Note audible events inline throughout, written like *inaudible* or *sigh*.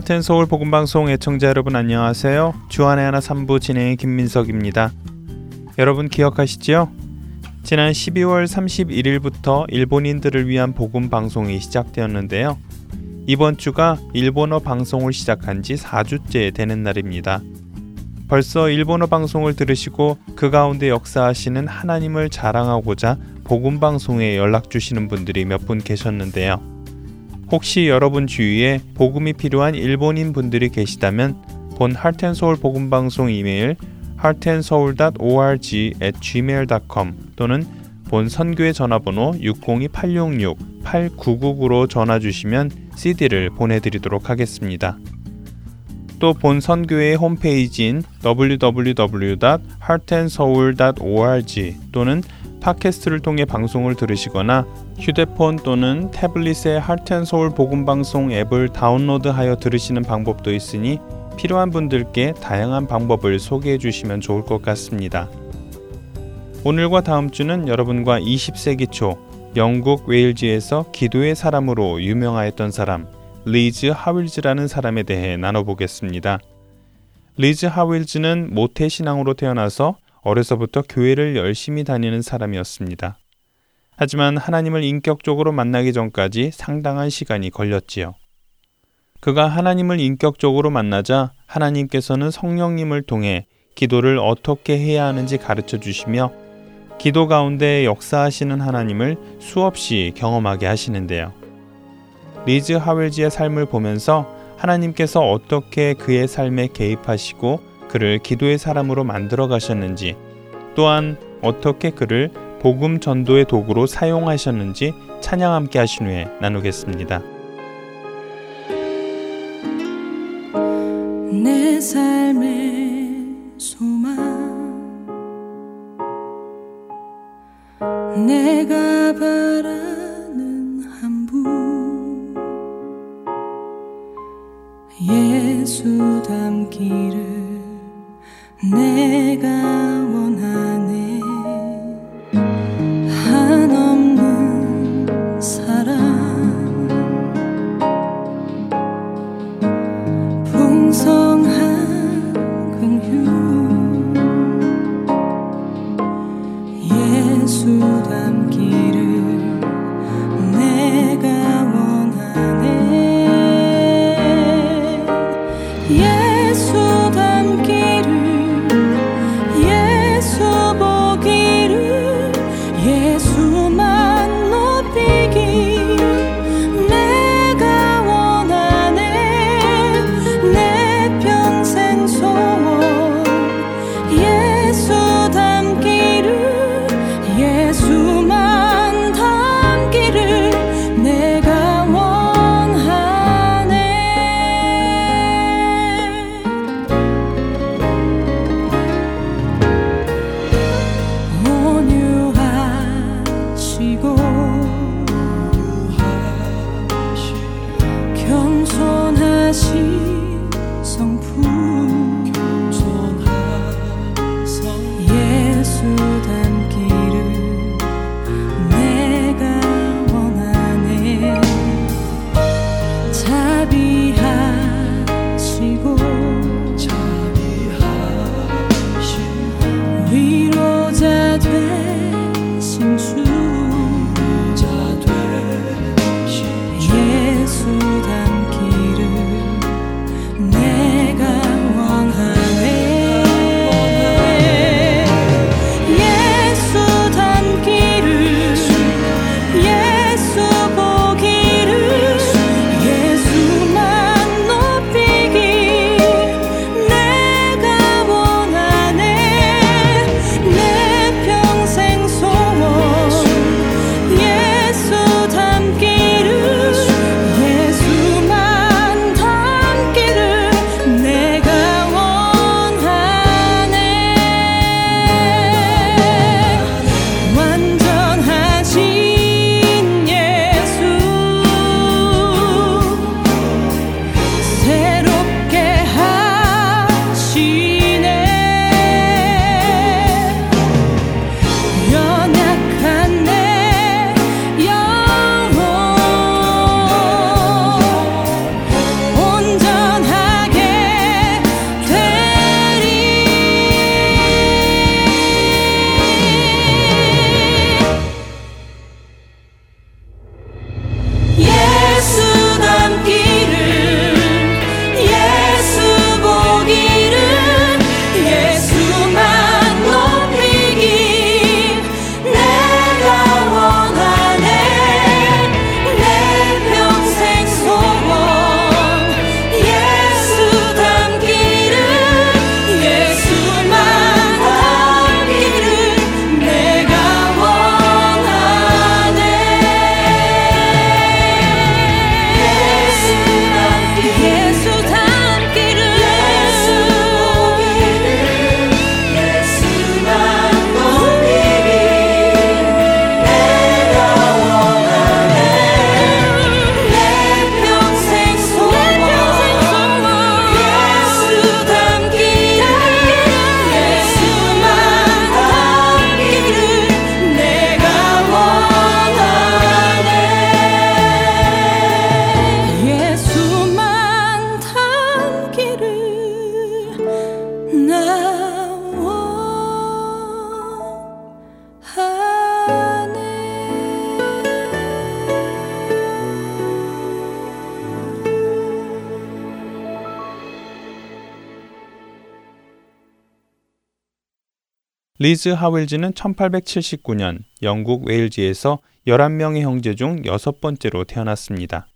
하트앤서울 복음방송 애청자 여러분 안녕하세요. 주안의 하나 3부 진행의 김민석입니다. 여러분 기억하시지요? 지난 12월 31일부터 일본인들을 위한 복음 방송이 시작되었는데요. 이번 주가 일본어 방송을 시작한 지 4주째 되는 날입니다. 벌써 일본어 방송을 들으시고 그 가운데 역사하시는 하나님을 자랑하고자 복음 방송에 연락 주시는 분들이 몇 분 계셨는데요. 혹시 여러분 주위에 복음이 필요한 일본인 분들이 계시다면 본 하트앤서울 복음 방송 이메일 heartandsoul.org@gmail.com 또는 본 선교의 전화번호 602-866-8999로 전화 주시면 CD를 보내드리도록 하겠습니다. 또 본 선교의 홈페이지인 www.heartandsoul.org 또는 팟캐스트를 통해 방송을 들으시거나 휴대폰 또는 태블릿의 하트앤서울 복음방송 앱을 다운로드하여 들으시는 방법도 있으니 필요한 분들께 다양한 방법을 소개해 주시면 좋을 것 같습니다. 오늘과 다음 주는 여러분과 20세기 초 영국 웨일즈에서 기도의 사람으로 유명하였던 사람 리즈 하윌즈라는 사람에 대해 나눠보겠습니다. 리즈 하윌즈는 모태 신앙으로 태어나서 어려서부터 교회를 열심히 다니는 사람이었습니다. 하지만 하나님을 인격적으로 만나기 전까지 상당한 시간이 걸렸지요. 그가 하나님을 인격적으로 만나자 하나님께서는 성령님을 통해 기도를 어떻게 해야 하는지 가르쳐 주시며 기도 가운데 역사하시는 하나님을 수없이 경험하게 하시는데요. 리즈 하웰지의 삶을 보면서 하나님께서 어떻게 그의 삶에 개입하시고 그를 기도의 사람으로 만들어 가셨는지 또한 어떻게 그를 복음 전도의 도구로 사용하셨는지 찬양 함께 하신 후에 나누겠습니다. 내 삶의 소망 내가 바라는 한 분 예수 닮기를 리즈 하윌즈는 1879년 영국 웨일즈에서 11명의 형제 중 여섯 번째로 태어났습니다.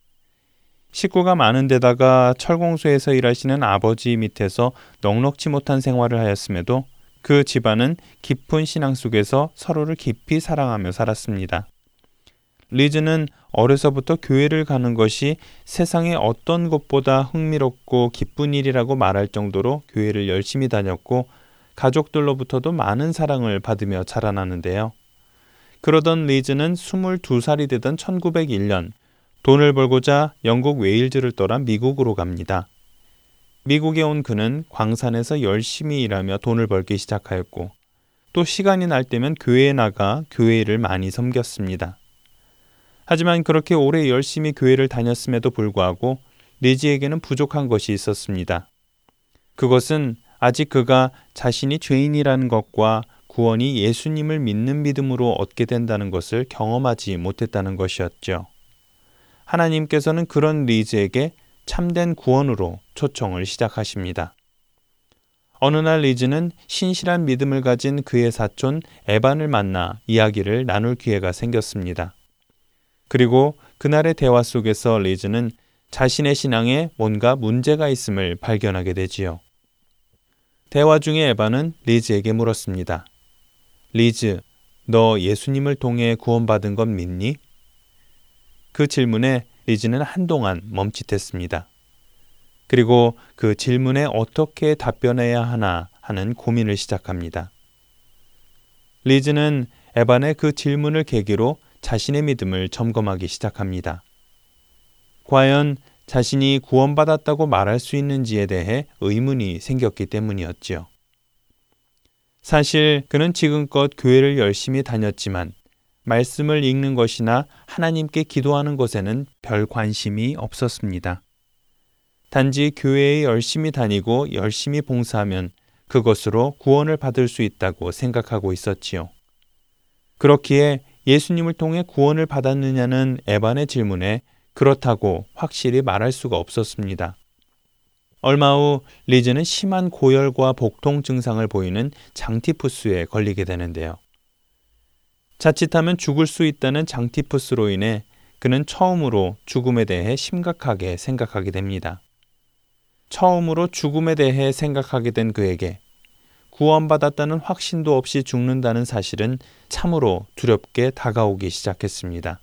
식구가 많은 데다가 철공소에서 일하시는 아버지 밑에서 넉넉지 못한 생활을 하였음에도 그 집안은 깊은 신앙 속에서 서로를 깊이 사랑하며 살았습니다. 리즈는 어려서부터 교회를 가는 것이 세상의 어떤 것보다 흥미롭고 기쁜 일이라고 말할 정도로 교회를 열심히 다녔고 가족들로부터도 많은 사랑을 받으며 자라나는데요. 그러던 리즈는 22살이 되던 1901년 돈을 벌고자 영국 웨일즈를 떠나 미국으로 갑니다. 미국에 온 그는 광산에서 열심히 일하며 돈을 벌기 시작하였고 또 시간이 날 때면 교회에 나가 교회 일을 많이 섬겼습니다. 하지만 그렇게 오래 열심히 교회를 다녔음에도 불구하고 리지에게는 부족한 것이 있었습니다. 그것은 아직 그가 자신이 죄인이라는 것과 구원이 예수님을 믿는 믿음으로 얻게 된다는 것을 경험하지 못했다는 것이었죠. 하나님께서는 그런 리즈에게 참된 구원으로 초청을 시작하십니다. 어느 날 리즈는 신실한 믿음을 가진 그의 사촌 에반을 만나 이야기를 나눌 기회가 생겼습니다. 그리고 그날의 대화 속에서 리즈는 자신의 신앙에 뭔가 문제가 있음을 발견하게 되지요. 대화 중에 에반은 리즈에게 물었습니다. 리즈, 너 예수님을 통해 구원받은 건 믿니? 그 질문에 리즈는 한동안 멈칫했습니다. 그리고 그 질문에 어떻게 답변해야 하나 하는 고민을 시작합니다. 리즈는 에반의 그 질문을 계기로 자신의 믿음을 점검하기 시작합니다. 과연 자신이 구원받았다고 말할 수 있는지에 대해 의문이 생겼기 때문이었지요. 사실 그는 지금껏 교회를 열심히 다녔지만 말씀을 읽는 것이나 하나님께 기도하는 것에는 별 관심이 없었습니다. 단지 교회에 열심히 다니고 열심히 봉사하면 그것으로 구원을 받을 수 있다고 생각하고 있었지요. 그렇기에 예수님을 통해 구원을 받았느냐는 에반의 질문에 그렇다고 확실히 말할 수가 없었습니다. 얼마 후 리즈는 심한 고열과 복통 증상을 보이는 장티푸스에 걸리게 되는데요. 자칫하면 죽을 수 있다는 장티푸스로 인해 그는 처음으로 죽음에 대해 심각하게 생각하게 됩니다. 처음으로 죽음에 대해 생각하게 된 그에게 구원받았다는 확신도 없이 죽는다는 사실은 참으로 두렵게 다가오기 시작했습니다.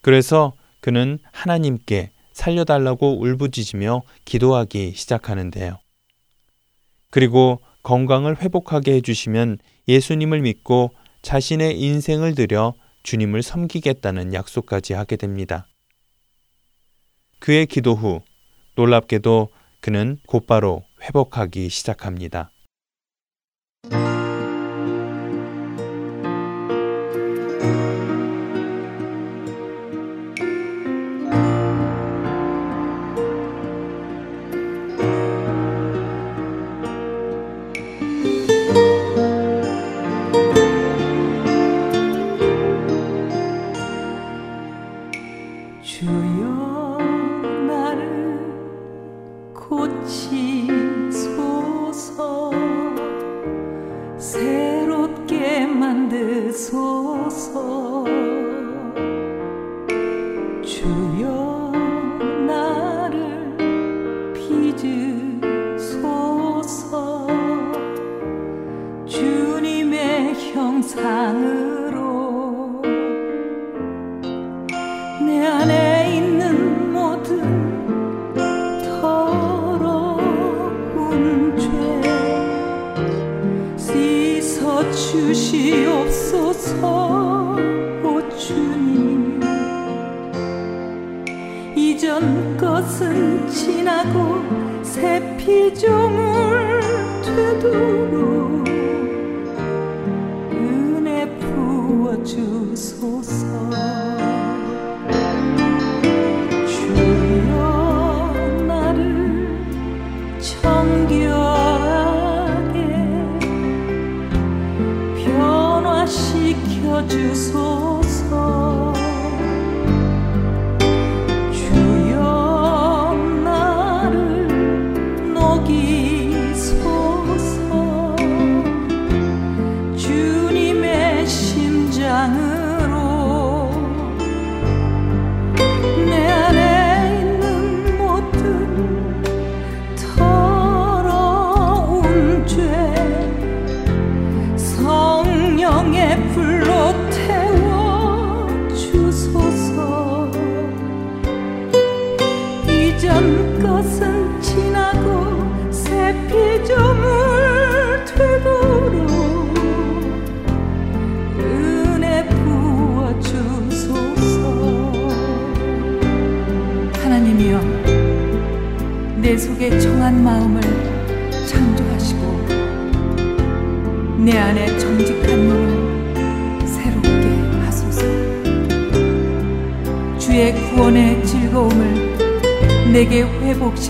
그래서 그는 하나님께 살려달라고 울부짖으며 기도하기 시작하는데요. 그리고 건강을 회복하게 해주시면 예수님을 믿고 자신의 인생을 들여 주님을 섬기겠다는 약속까지 하게 됩니다. 그의 기도 후 놀랍게도 그는 곧바로 회복하기 시작합니다. 주시옵소서 오 주님. 이전 것은 지나고 새 피조물 되도록 은혜 부어 주소 내게 회복시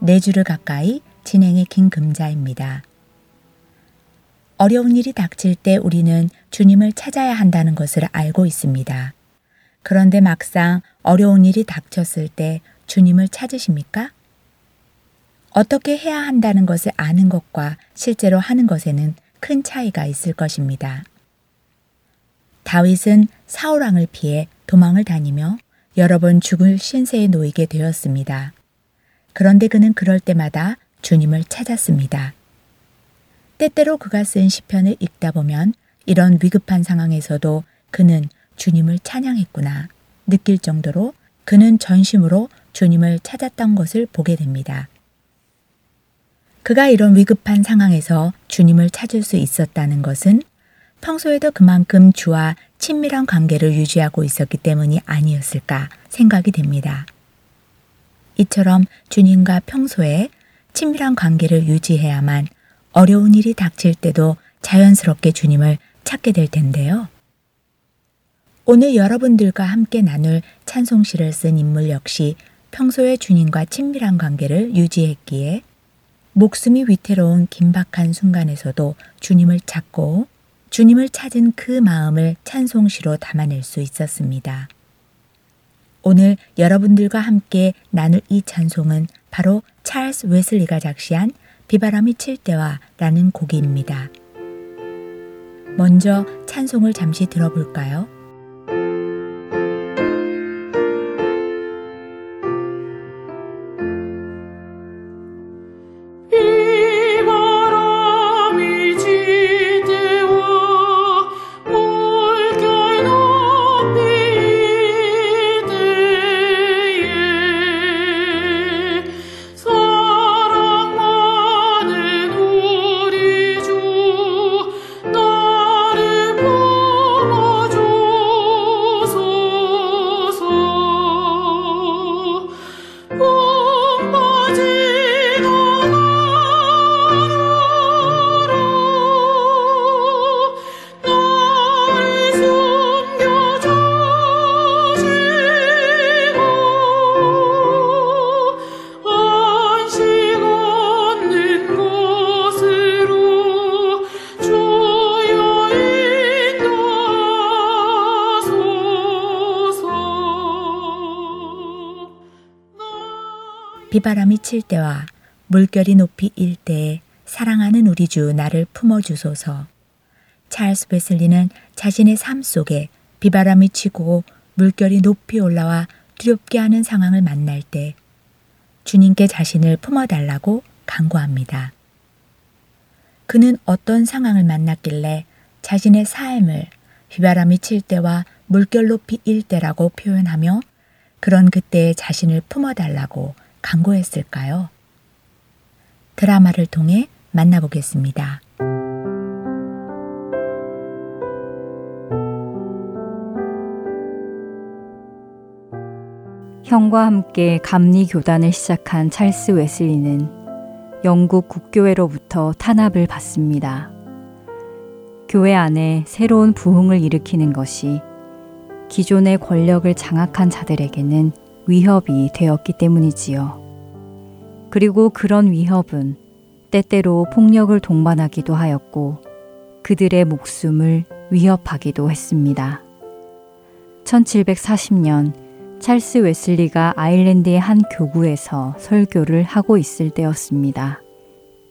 내 주를 가까이 진행의 김금자입니다. 어려운 일이 닥칠 때 우리는 주님을 찾아야 한다는 것을 알고 있습니다. 그런데 막상 어려운 일이 닥쳤을 때 주님을 찾으십니까? 어떻게 해야 한다는 것을 아는 것과 실제로 하는 것에는 큰 차이가 있을 것입니다. 다윗은 사울왕을 피해 도망을 다니며 여러 번 죽을 신세에 놓이게 되었습니다. 그런데 그는 그럴 때마다 주님을 찾았습니다. 때때로 그가 쓴 시편을 읽다 보면 이런 위급한 상황에서도 그는 주님을 찬양했구나 느낄 정도로 그는 전심으로 주님을 찾았던 것을 보게 됩니다. 그가 이런 위급한 상황에서 주님을 찾을 수 있었다는 것은 평소에도 그만큼 주와 친밀한 관계를 유지하고 있었기 때문이 아니었을까 생각이 됩니다. 이처럼 주님과 평소에 친밀한 관계를 유지해야만 어려운 일이 닥칠 때도 자연스럽게 주님을 찾게 될 텐데요. 오늘 여러분들과 함께 나눌 찬송시를 쓴 인물 역시 평소에 주님과 친밀한 관계를 유지했기에 목숨이 위태로운 긴박한 순간에서도 주님을 찾고 주님을 찾은 그 마음을 찬송시로 담아낼 수 있었습니다. 오늘 여러분들과 함께 나눌 이 찬송은 바로 찰스 웨슬리가 작시한 비바람이 칠 때와 라는 곡입니다. 먼저 찬송을 잠시 들어볼까요? 비바람이 칠 때와 물결이 높이 일 때에 사랑하는 우리 주 나를 품어주소서. 찰스 베슬리는 자신의 삶 속에 비바람이 치고 물결이 높이 올라와 두렵게 하는 상황을 만날 때 주님께 자신을 품어달라고 간구합니다. 그는 어떤 상황을 만났길래 자신의 삶을 휘바람이 칠 때와 물결 높이 일 때라고 표현하며 그런 그때의 자신을 품어달라고 간구했을까요? 드라마를 통해 만나보겠습니다. 형과 함께 감리 교단을 시작한 찰스 웨슬리는 영국 국교회로부터 탄압을 받습니다. 교회 안에 새로운 부흥을 일으키는 것이 기존의 권력을 장악한 자들에게는 위협이 되었기 때문이지요. 그리고 그런 위협은 때때로 폭력을 동반하기도 하였고 그들의 목숨을 위협하기도 했습니다. 1740년 찰스 웨슬리가 아일랜드의 한 교구에서 설교를 하고 있을 때였습니다.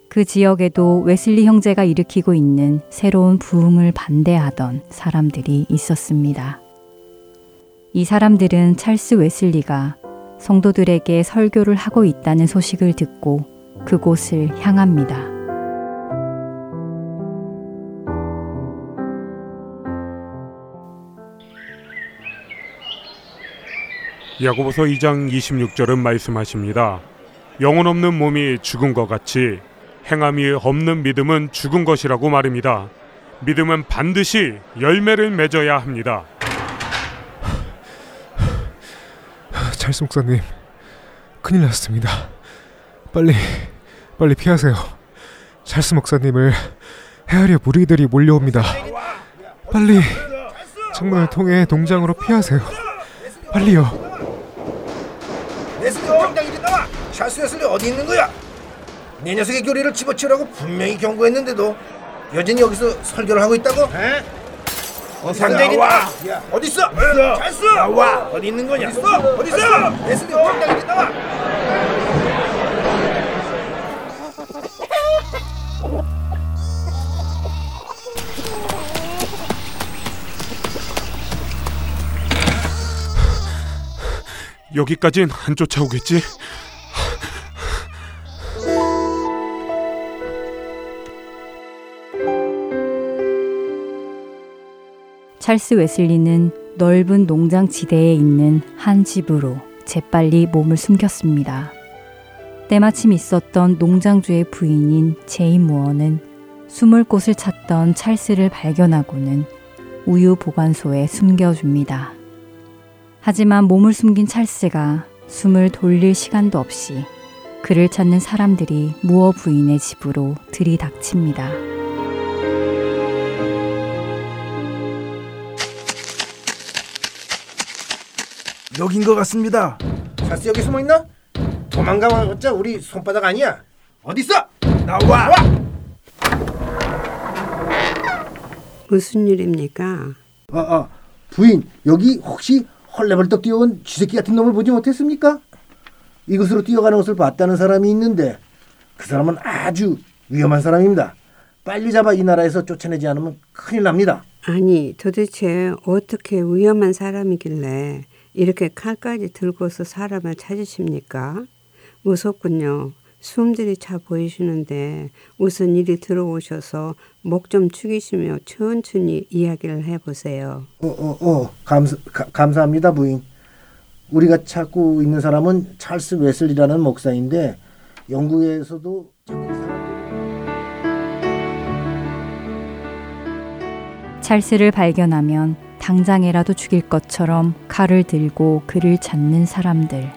그 지역에도 웨슬리 형제가 일으키고 있는 새로운 부흥을 반대하던 사람들이 있었습니다. 이 사람들은 찰스 웨슬리가 성도들에게 설교를 하고 있다는 소식을 듣고 그곳을 향합니다. 야고보서 2장 26절은 말씀하십니다. 영혼 없는 몸이 죽은 것 같이 행함이 없는 믿음은 죽은 것이라고 말입니다. 믿음은 반드시 열매를 맺어야 합니다. 찰스 목사님, 큰일 났습니다. 빨리, 빨리 피하세요. 찰스 목사님을 헤아려 무리들이 몰려옵니다. 빨리 창문을 통해 동장으로 피하세요. 빨리요. 웨슬리 당장 이리 나와! 찰스 웨슬리 어디 있는 거야? 내 녀석의 교리를 집어치우라고 분명히 경고했는데도 여전히 여기서 설교를 하고 있다고? 에? 당장이리 나와! 어디 있어? 찰스! 나와! 어디 있는 거냐? 어디 있어? 어디 있어? 웨슬리 당장이리 나와! 여기까진 안 쫓아오겠지? 찰스 웨슬리는 넓은 농장 지대에 있는 한 집으로 재빨리 몸을 숨겼습니다. 때마침 있었던 농장주의 부인인 제이 무어는 숨을 곳을 찾던 찰스를 발견하고는 우유 보관소에 숨겨줍니다. 하지만 몸을 숨긴 찰스가 숨을 돌릴 시간도 없이 그를 찾는 사람들이 무어 부인의 집으로 들이닥칩니다. 여긴 것 같습니다. 찰스 여기 숨어 있나? 도망가봤자 우리 손바닥 아니야. 어디 있어? 나와! 무슨 일입니까? 아, 아, 부인 여기 혹시 헐레벌떡 뛰어온 쥐새끼 같은 놈을 보지 못했습니까? 이곳으로 뛰어가는 것을 봤다는 사람이 있는데 그 사람은 아주 위험한 사람입니다. 빨리 잡아 이 나라에서 쫓아내지 않으면 큰일 납니다. 아니 도대체 어떻게 위험한 사람이길래 이렇게 칼까지 들고서 사람을 찾으십니까? 무섭군요. 숨들이 차 보이시는데 우선 이리 들어오셔서 목 좀 축이시며 천천히 이야기를 해보세요. 어, 어, 어, 감사, 가, 감사합니다, 부인. 우리가 찾고 있는 사람은 찰스 웨슬리라는 목사인데 영국에서도 찰스를 발견하면 당장에라도 죽일 것처럼 칼을 들고 그를 찾는 사람들.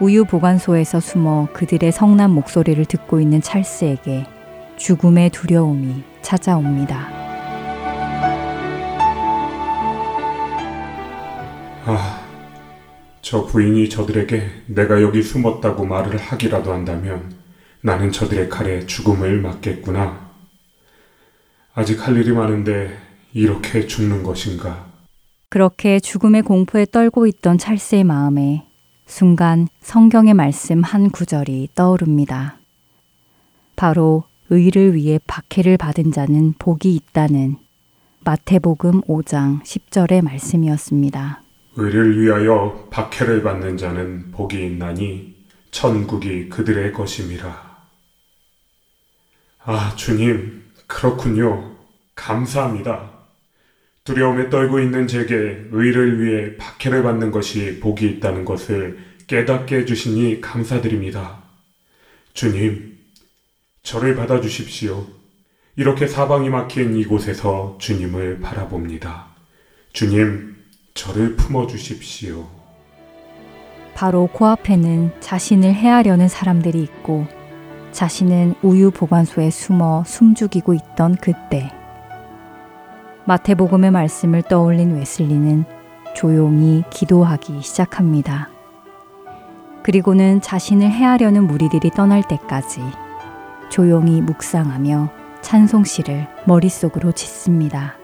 우유 보관소에서 숨어 그들의 성난 목소리를 듣고 있는 찰스에게 죽음의 두려움이 찾아옵니다. 아, 저 부인이 저들에게 내가 여기 숨었다고 말을 하기라도 한다면 나는 저들의 칼에 죽음을 맞겠구나. 아직 할 일이 많은데 이렇게 죽는 것인가? 그렇게 죽음의 공포에 떨고 있던 찰스의 마음에 순간 성경의 말씀 한 구절이 떠오릅니다. 바로 의를 위해 박해를 받은 자는 복이 있다는 마태복음 5장 10절의 말씀이었습니다. 의를 위하여 박해를 받는 자는 복이 있나니 천국이 그들의 것임이라. 아, 주님, 그렇군요. 감사합니다. 두려움에 떨고 있는 제게 의를 위해 박해를 받는 것이 복이 있다는 것을 깨닫게 해주시니 감사드립니다. 주님, 저를 받아주십시오. 이렇게 사방이 막힌 이곳에서 주님을 바라봅니다. 주님, 저를 품어주십시오. 바로 코앞에는 자신을 해하려는 사람들이 있고 자신은 우유 보관소에 숨어 숨죽이고 있던 그때 마태복음의 말씀을 떠올린 웨슬리는 조용히 기도하기 시작합니다. 그리고는 자신을 해하려는 무리들이 떠날 때까지 조용히 묵상하며 찬송시를 머릿속으로 짓습니다.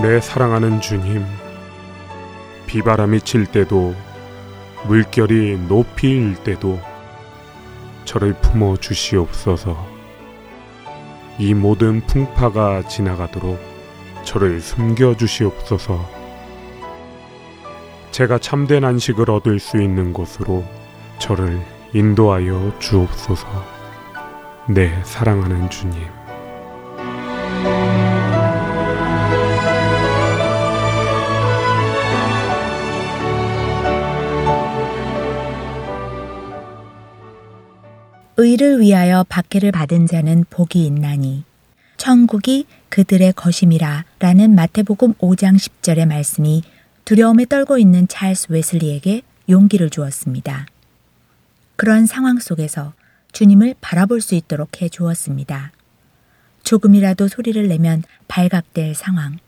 내 사랑하는 주님, 비바람이 칠 때도 물결이 높이 일 때도 저를 품어 주시옵소서. 이 모든 풍파가 지나가도록 저를 숨겨 주시옵소서. 제가 참된 안식을 얻을 수 있는 곳으로 저를 인도하여 주옵소서. 내 사랑하는 주님. 의를 위하여 박해를 받은 자는 복이 있나니 천국이 그들의 것임이라 라는 마태복음 5장 10절의 말씀이 두려움에 떨고 있는 찰스 웨슬리에게 용기를 주었습니다. 그런 상황 속에서 주님을 바라볼 수 있도록 해 주었습니다. 조금이라도 소리를 내면 발각될 상황.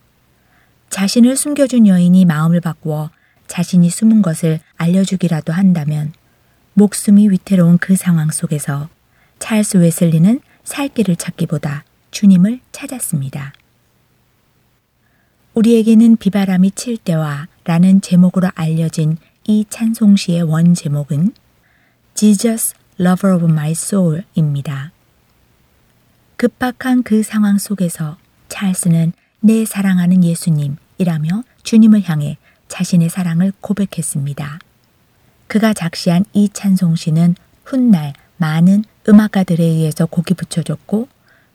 자신을 숨겨준 여인이 마음을 바꾸어 자신이 숨은 것을 알려주기라도 한다면 목숨이 위태로운 그 상황 속에서 찰스 웨슬리는 살 길을 찾기보다 주님을 찾았습니다. 우리에게는 비바람이 칠 때와 라는 제목으로 알려진 이 찬송시의 원 제목은 Jesus, Lover of My Soul 입니다. 급박한 그 상황 속에서 찰스는 내 사랑하는 예수님이라며 주님을 향해 자신의 사랑을 고백했습니다. 그가 작시한 이 찬송시는 훗날 많은 음악가들에 의해서 곡이 붙여졌고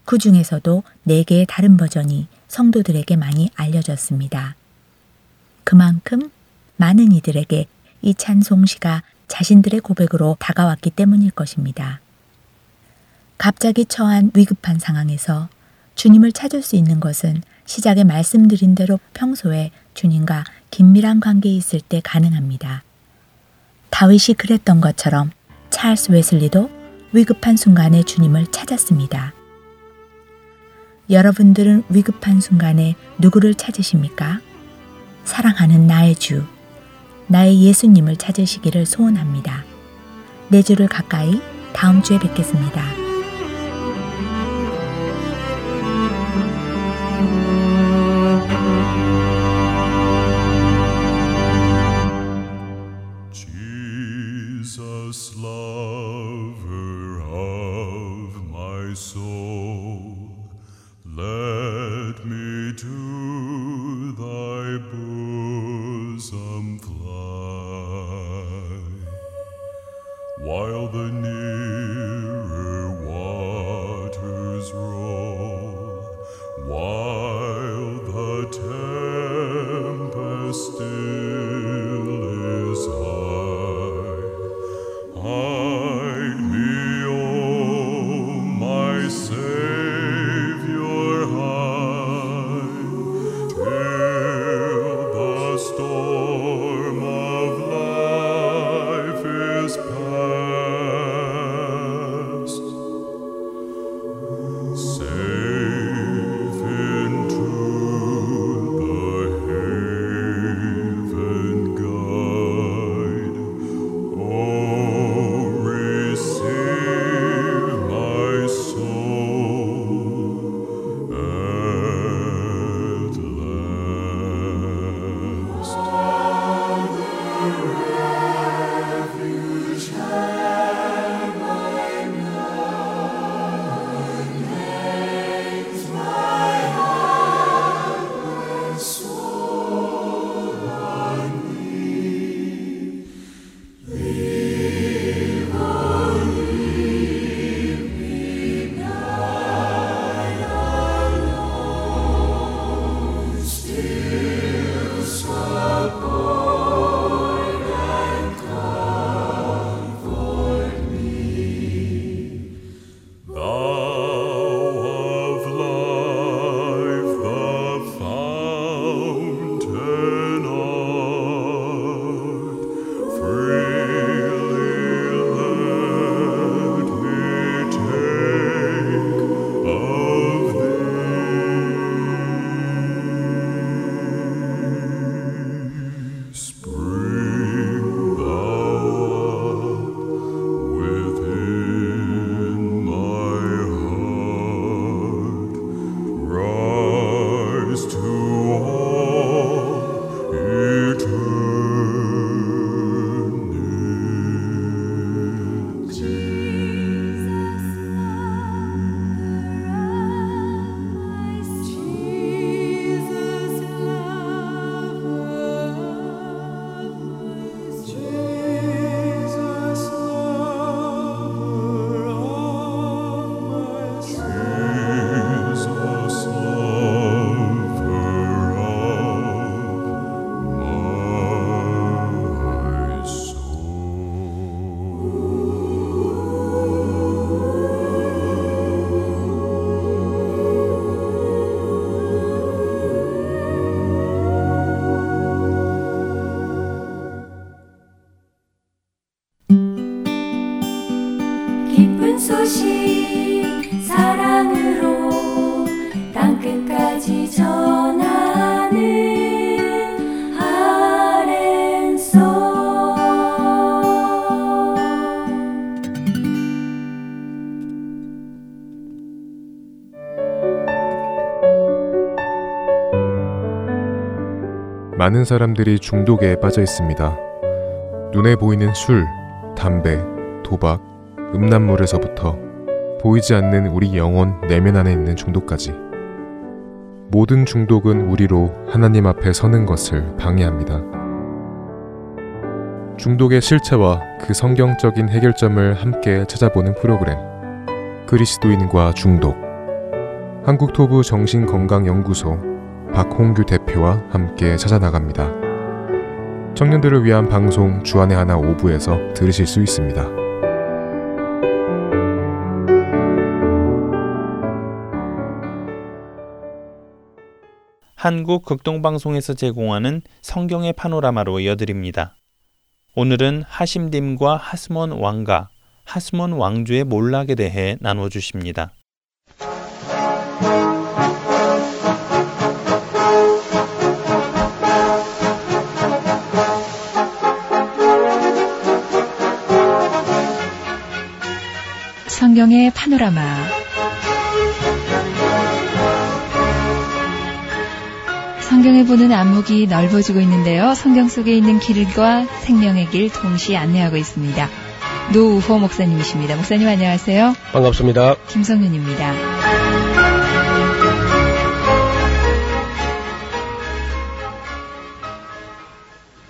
그 중에서도 네 개의 다른 버전이 성도들에게 많이 알려졌습니다. 그만큼 많은 이들에게 이 찬송시가 자신들의 고백으로 다가왔기 때문일 것입니다. 갑자기 처한 위급한 상황에서 주님을 찾을 수 있는 것은 시작에 말씀드린 대로 평소에 주님과 긴밀한 관계에 있을 때 가능합니다. 다윗이 그랬던 것처럼 찰스 웨슬리도 위급한 순간에 주님을 찾았습니다. 여러분들은 위급한 순간에 누구를 찾으십니까? 사랑하는 나의 주, 나의 예수님을 찾으시기를 소원합니다. 내 주를 가까이 다음 주에 뵙겠습니다. 많은 사람들이 중독에 빠져 있습니다. 눈에 보이는 술, 담배, 도박, 음란물에서부터 보이지 않는 우리 영혼 내면 안에 있는 중독까지. 모든 중독은 우리로 하나님 앞에 서는 것을 방해합니다. 중독의 실체와 그 성경적인 해결점을 함께 찾아보는 프로그램. 그리스도인과 중독. 한국토부 정신건강연구소 박홍규 대표와 함께 찾아나갑니다. 청년들을 위한 방송 주안의 하나 5부에서 들으실 수 있습니다. 한국 극동방송에서 제공하는 성경의 파노라마로 이어드립니다. 오늘은 하심딤과 하스몬 왕가, 하스몬 왕조의 몰락에 대해 나누어 주십니다. 성경의 파노라마 성경을 보는 안목이 넓어지고 있는데요. 성경 속에 있는 길과 생명의 길 동시에 안내하고 있습니다. 노우호 목사님이십니다. 목사님 안녕하세요. 반갑습니다. 김성윤입니다.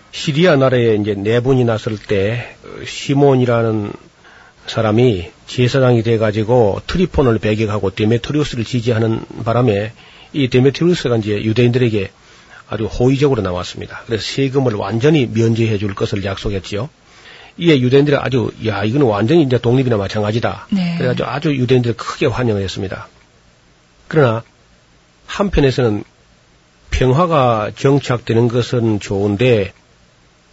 시리아 나라에 이제 내분이 났을 때 시몬이라는 사람이 제사장이 돼가지고 트리폰을 배격하고 데메트리우스를 지지하는 바람에 이 데메트리우스가 이제 유대인들에게 아주 호의적으로 나왔습니다. 그래서 세금을 완전히 면제해 줄 것을 약속했지요. 이에 유대인들이 아주 야 이거는 완전히 이제 독립이나 마찬가지다. 네. 그래가지고 아주 유대인들이 크게 환영을 했습니다. 그러나 한편에서는 평화가 정착되는 것은 좋은데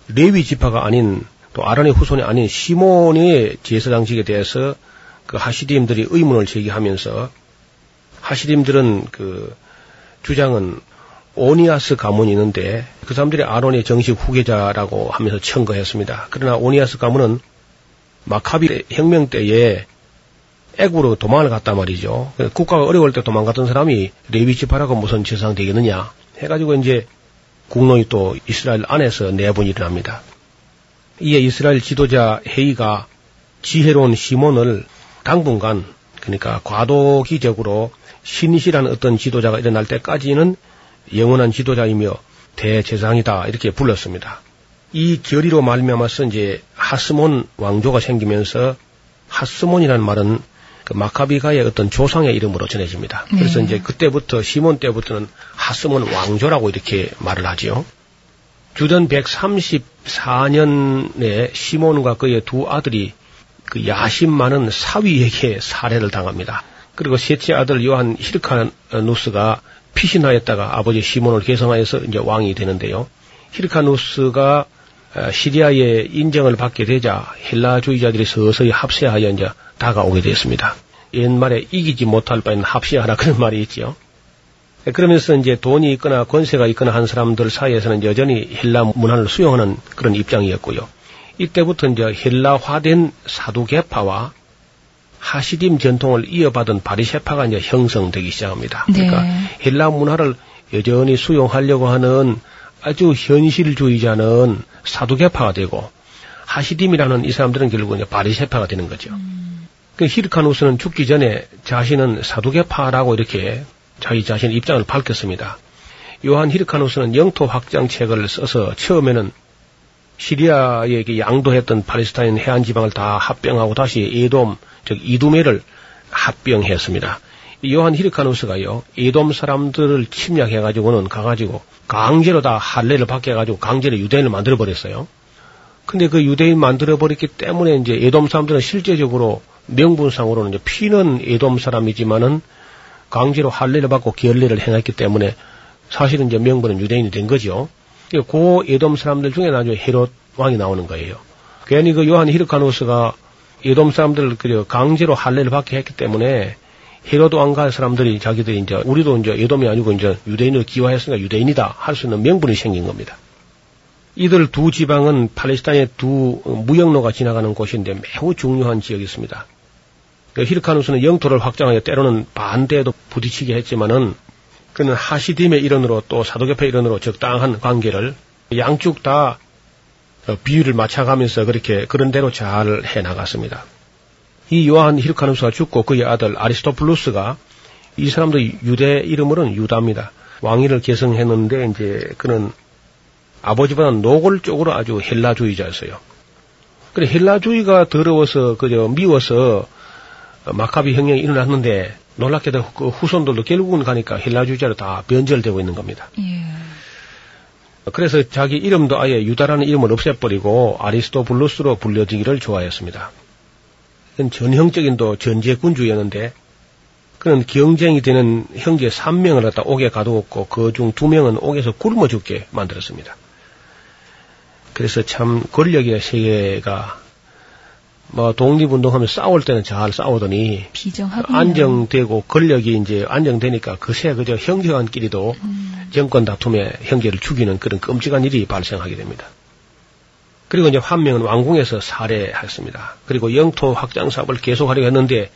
레위 지파가 아닌 또 아론의 후손이 아닌 시몬의 제사장직에 대해서 그 하시딤들이 의문을 제기하면서 하시딤들은 그 주장은 오니아스 가문이 있는데 그 사람들이 아론의 정식 후계자라고 하면서 청거했습니다. 그러나 오니아스 가문은 마카비 혁명 때에 애국으로 도망을 갔단 말이죠. 국가가 어려울 때 도망갔던 사람이 레위 지파라고 무슨 제사장 되겠느냐 해가지고 이제 국론이 또 이스라엘 안에서 내분이 일어납니다. 이에 이스라엘 지도자 회의가 지혜로운 시몬을 당분간 그러니까 과도기적으로 신실한 어떤 지도자가 일어날 때까지는 영원한 지도자이며 대제사장이다 이렇게 불렀습니다. 이 결의로 말미암아서 이제 하스몬 왕조가 생기면서 하스몬이라는 말은 그 마카비가의 어떤 조상의 이름으로 전해집니다. 그래서 네. 이제 그때부터 시몬 때부터는 하스몬 왕조라고 이렇게 말을 하지요. 주전 134년에 시몬과 그의 두 아들이 그 야심 많은 사위에게 살해를 당합니다. 그리고 셋째 아들 요한 히르카누스가 피신하였다가 아버지 시몬을 계성하여서 이제 왕이 되는데요. 히르카누스가 어, 시리아의 인정을 받게 되자 헬라주의자들이 서서히 합세하여 이제 다가오게 됐습니다. 옛말에 이기지 못할 바에는 합세하라 그런 *laughs* 말이 있지요. 그러면서 이제 돈이 있거나 권세가 있거나 한 사람들 사이에서는 여전히 헬라 문화를 수용하는 그런 입장이었고요. 이때부터 이제 헬라화된 사두개파와 하시딤 전통을 이어받은 바리세파가 이제 형성되기 시작합니다. 네. 그러니까 헬라 문화를 여전히 수용하려고 하는 아주 현실주의자는 사두개파가 되고 하시딤이라는 이 사람들은 결국 이제 바리세파가 되는 거죠. 그 히르카누스는 죽기 전에 자신은 사두개파라고 이렇게 자기 자신의 입장을 밝혔습니다. 요한 히르카누스는 영토 확장 책을 써서 처음에는 시리아에게 양도했던 팔레스타인 해안 지방을 다 합병하고 다시 에돔, 즉 이두메를 합병했습니다. 이 요한 히르카누스가요, 에돔 사람들을 침략해 가지고는 가가지고 강제로 다 할례를 받게 해가지고 강제로 유대인을 만들어 버렸어요. 근데 그 유대인 만들어 버렸기 때문에 이제 에돔 사람들은 실제적으로 명분상으로는 이제 피는 에돔 사람이지만은 강제로 할례를 받고 결례를 행했기 때문에 사실은 이제 명분은 유대인이 된 거죠. 그 에돔 사람들 중에 나중에 헤롯 왕이 나오는 거예요. 괜히 그 요한 히르카누스가 에돔 사람들을 그 강제로 할례를 받게 했기 때문에 헤롯 왕가 사람들이 자기들이 이제 우리도 이제 에돔이 아니고 이제 유대인으로 기화했으니까 유대인이다 할 수 있는 명분이 생긴 겁니다. 이들 두 지방은 팔레스타인의 두 무역로가 지나가는 곳인데 매우 중요한 지역이 있습니다. 그 히르카누스는 영토를 확장하여 때로는 반대에도 부딪히게 했지만은 그는 하시딤의 일원으로 또 사도계파의 일원으로 적당한 관계를 양쪽 다 어, 비율을 맞춰가면서 그렇게 그런 대로 잘 해나갔습니다. 이 요한 히르카누스가 죽고 그의 아들 아리스토플루스가 이 사람도 유대 이름으로는 유다입니다. 왕위를 계승했는데 이제 그는 아버지보다는 노골적으로 아주 헬라주의자였어요. 그래 헬라주의가 더러워서 그저 미워서 마카비 혁명이 일어났는데 놀랍게도 그 후손들도 결국은 가니까 헬라주의자로 다 변절되고 있는 겁니다. 예. 그래서 자기 이름도 아예 유다라는 이름을 없애버리고 아리스토블루스로 불려지기를 좋아했습니다. 전형적인 또 전제 군주였는데 그는 경쟁이 되는 형제 3명을 갖다 옥에 가두었고 그 중 2명은 옥에서 굶어 죽게 만들었습니다. 그래서 참 권력의 세계가 뭐 독립운동하면 싸울 때는 잘 싸우더니 비정하군요. 안정되고 권력이 이제 안정되니까 그새 그저 형제간끼리도 음. 정권 다툼에 형제를 죽이는 그런 끔찍한 일이 발생하게 됩니다. 그리고 이제 한 명은 왕궁에서 살해했습니다. 그리고 영토 확장 사업을 계속하려 했는데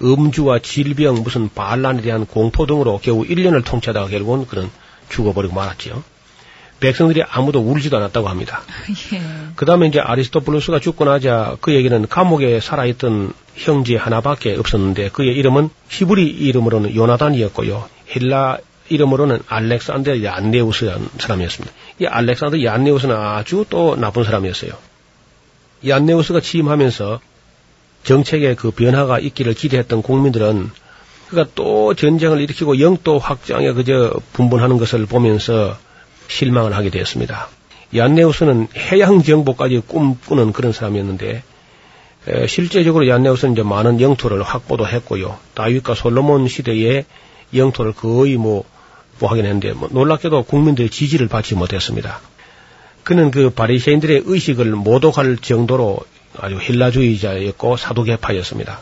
음주와 질병 무슨 반란에 대한 공포 등으로 겨우 1년을 통치하다가 결국은 그는 죽어버리고 말았지요. 백성들이 아무도 울지도 않았다고 합니다. 예. 그 다음에 이제 아리스토플루스가 죽고 나자 그에게는 감옥에 살아있던 형제 하나밖에 없었는데 그의 이름은 히브리 이름으로는 요나단이었고요. 헬라 이름으로는 알렉산더 얀네우스라는 사람이었습니다. 이 알렉산더 얀네우스는 아주 또 나쁜 사람이었어요. 얀네우스가 취임하면서 정책에 그 변화가 있기를 기대했던 국민들은 그가 또 전쟁을 일으키고 영토 확장에 그저 분분하는 것을 보면서 실망을 하게 되었습니다. 얀네우스는 해양 정복까지 꿈꾸는 그런 사람이었는데 에, 실제적으로 얀네우스는 이제 많은 영토를 확보도 했고요. 다윗과 솔로몬 시대에 영토를 거의 뭐, 뭐 하긴 했는데 뭐 놀랍게도 국민들의 지지를 받지 못했습니다. 그는 그 바리새인들의 의식을 모독할 정도로 아주 헬라주의자였고 사도계파였습니다.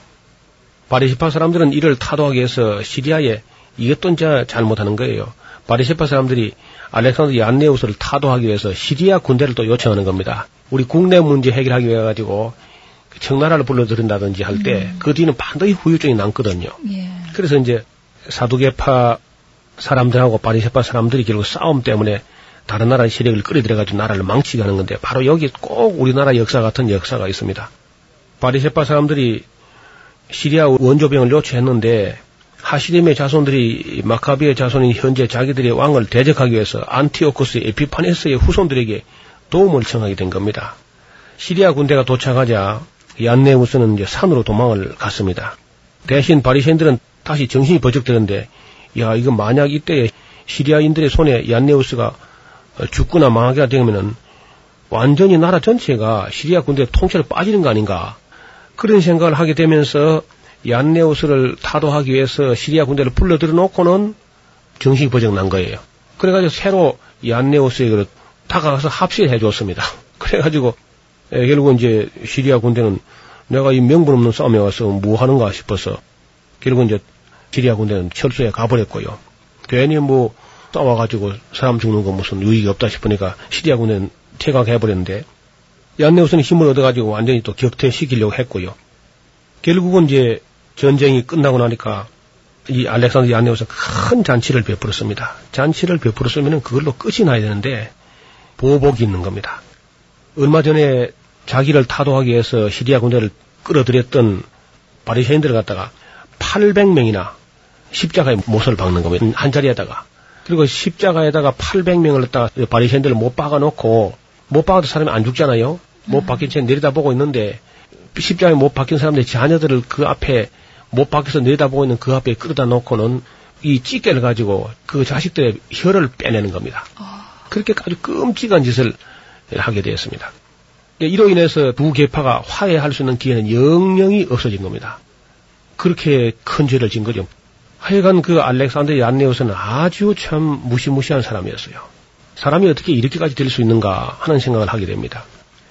바리시파 사람들은 이를 타도하기 위해서 시리아에 이것도 이제 잘못하는 거예요. 바리시파 사람들이 알렉산더 얀네우스를 타도하기 위해서 시리아 군대를 또 요청하는 겁니다. 우리 국내 문제 해결하기 위해 가지고 청나라를 불러들인다든지 할 때그 뒤는 반드시 후유증이 남거든요. 예. 그래서 이제 사두개파 사람들하고 바리세파 사람들이 결국 싸움 때문에 다른 나라의 세력을 끌어들여가지고 나라를 망치게 하는 건데 바로 여기 꼭 우리나라 역사 같은 역사가 있습니다. 바리세파 사람들이 시리아 원조병을 요청했는데 하시림의 자손들이 마카비의 자손인 현재 자기들의 왕을 대적하기 위해서 안티오코스 에피파네스의 후손들에게 도움을 청하게 된 겁니다. 시리아 군대가 도착하자 얀네우스는 이제 산으로 도망을 갔습니다. 대신 바리새인들은 다시 정신이 버쩍되는데 야 이거 만약 이때 시리아인들의 손에 얀네우스가 죽거나 망하게 되면은 완전히 나라 전체가 시리아 군대 통째로 빠지는 거 아닌가 그런 생각을 하게 되면서 얀네우스를 타도하기 위해서 시리아 군대를 불러들여 놓고는 정신이 버쩍 난 거예요. 그래가지고 새로 얀네우스에게 다가가서 합시해 줬습니다. *laughs* 그래가지고 에, 결국은 이제 시리아 군대는 내가 이 명분 없는 싸움에 와서 뭐 하는가 싶어서 결국은 이제 시리아 군대는 철수에 가버렸고요. 괜히 뭐 싸워가지고 사람 죽는 거 무슨 유익이 없다 싶으니까 시리아 군대는 퇴각해버렸는데 얀네우스는 힘을 얻어가지고 완전히 또 격퇴시키려고 했고요. 결국은 이제 전쟁이 끝나고 나니까 이 알렉산더 얀네우스가 큰 잔치를 베풀었습니다. 잔치를 베풀었으면 그걸로 끝이 나야 되는데 보복이 있는 겁니다. 얼마 전에 자기를 타도하기 위해서 시리아 군대를 끌어들였던 바리새인들을 갖다가 800명이나 십자가에 못을 박는 겁니다. 한 자리에다가. 그리고 십자가에다가 800명을 갖다가 바리새인들을 못 박아놓고 못 박아도 사람이 안 죽잖아요. 못 박힌 채 내려다보고 있는데 십자가에 못 박힌 사람들의 자녀들을 그 앞에 못 박혀서 내려다보고 있는 그 앞에 끌어다 놓고는 이 찌개를 가지고 그 자식들의 혀를 빼내는 겁니다. 그렇게 아주 끔찍한 짓을 하게 되었습니다. 이로 인해서 두 계파가 화해할 수 있는 기회는 영영이 없어진 겁니다. 그렇게 큰 죄를 진 거죠. 하여간 그 알렉산더 얀네우스는 아주 참 무시무시한 사람이었어요. 사람이 어떻게 이렇게까지 될 수 있는가 하는 생각을 하게 됩니다.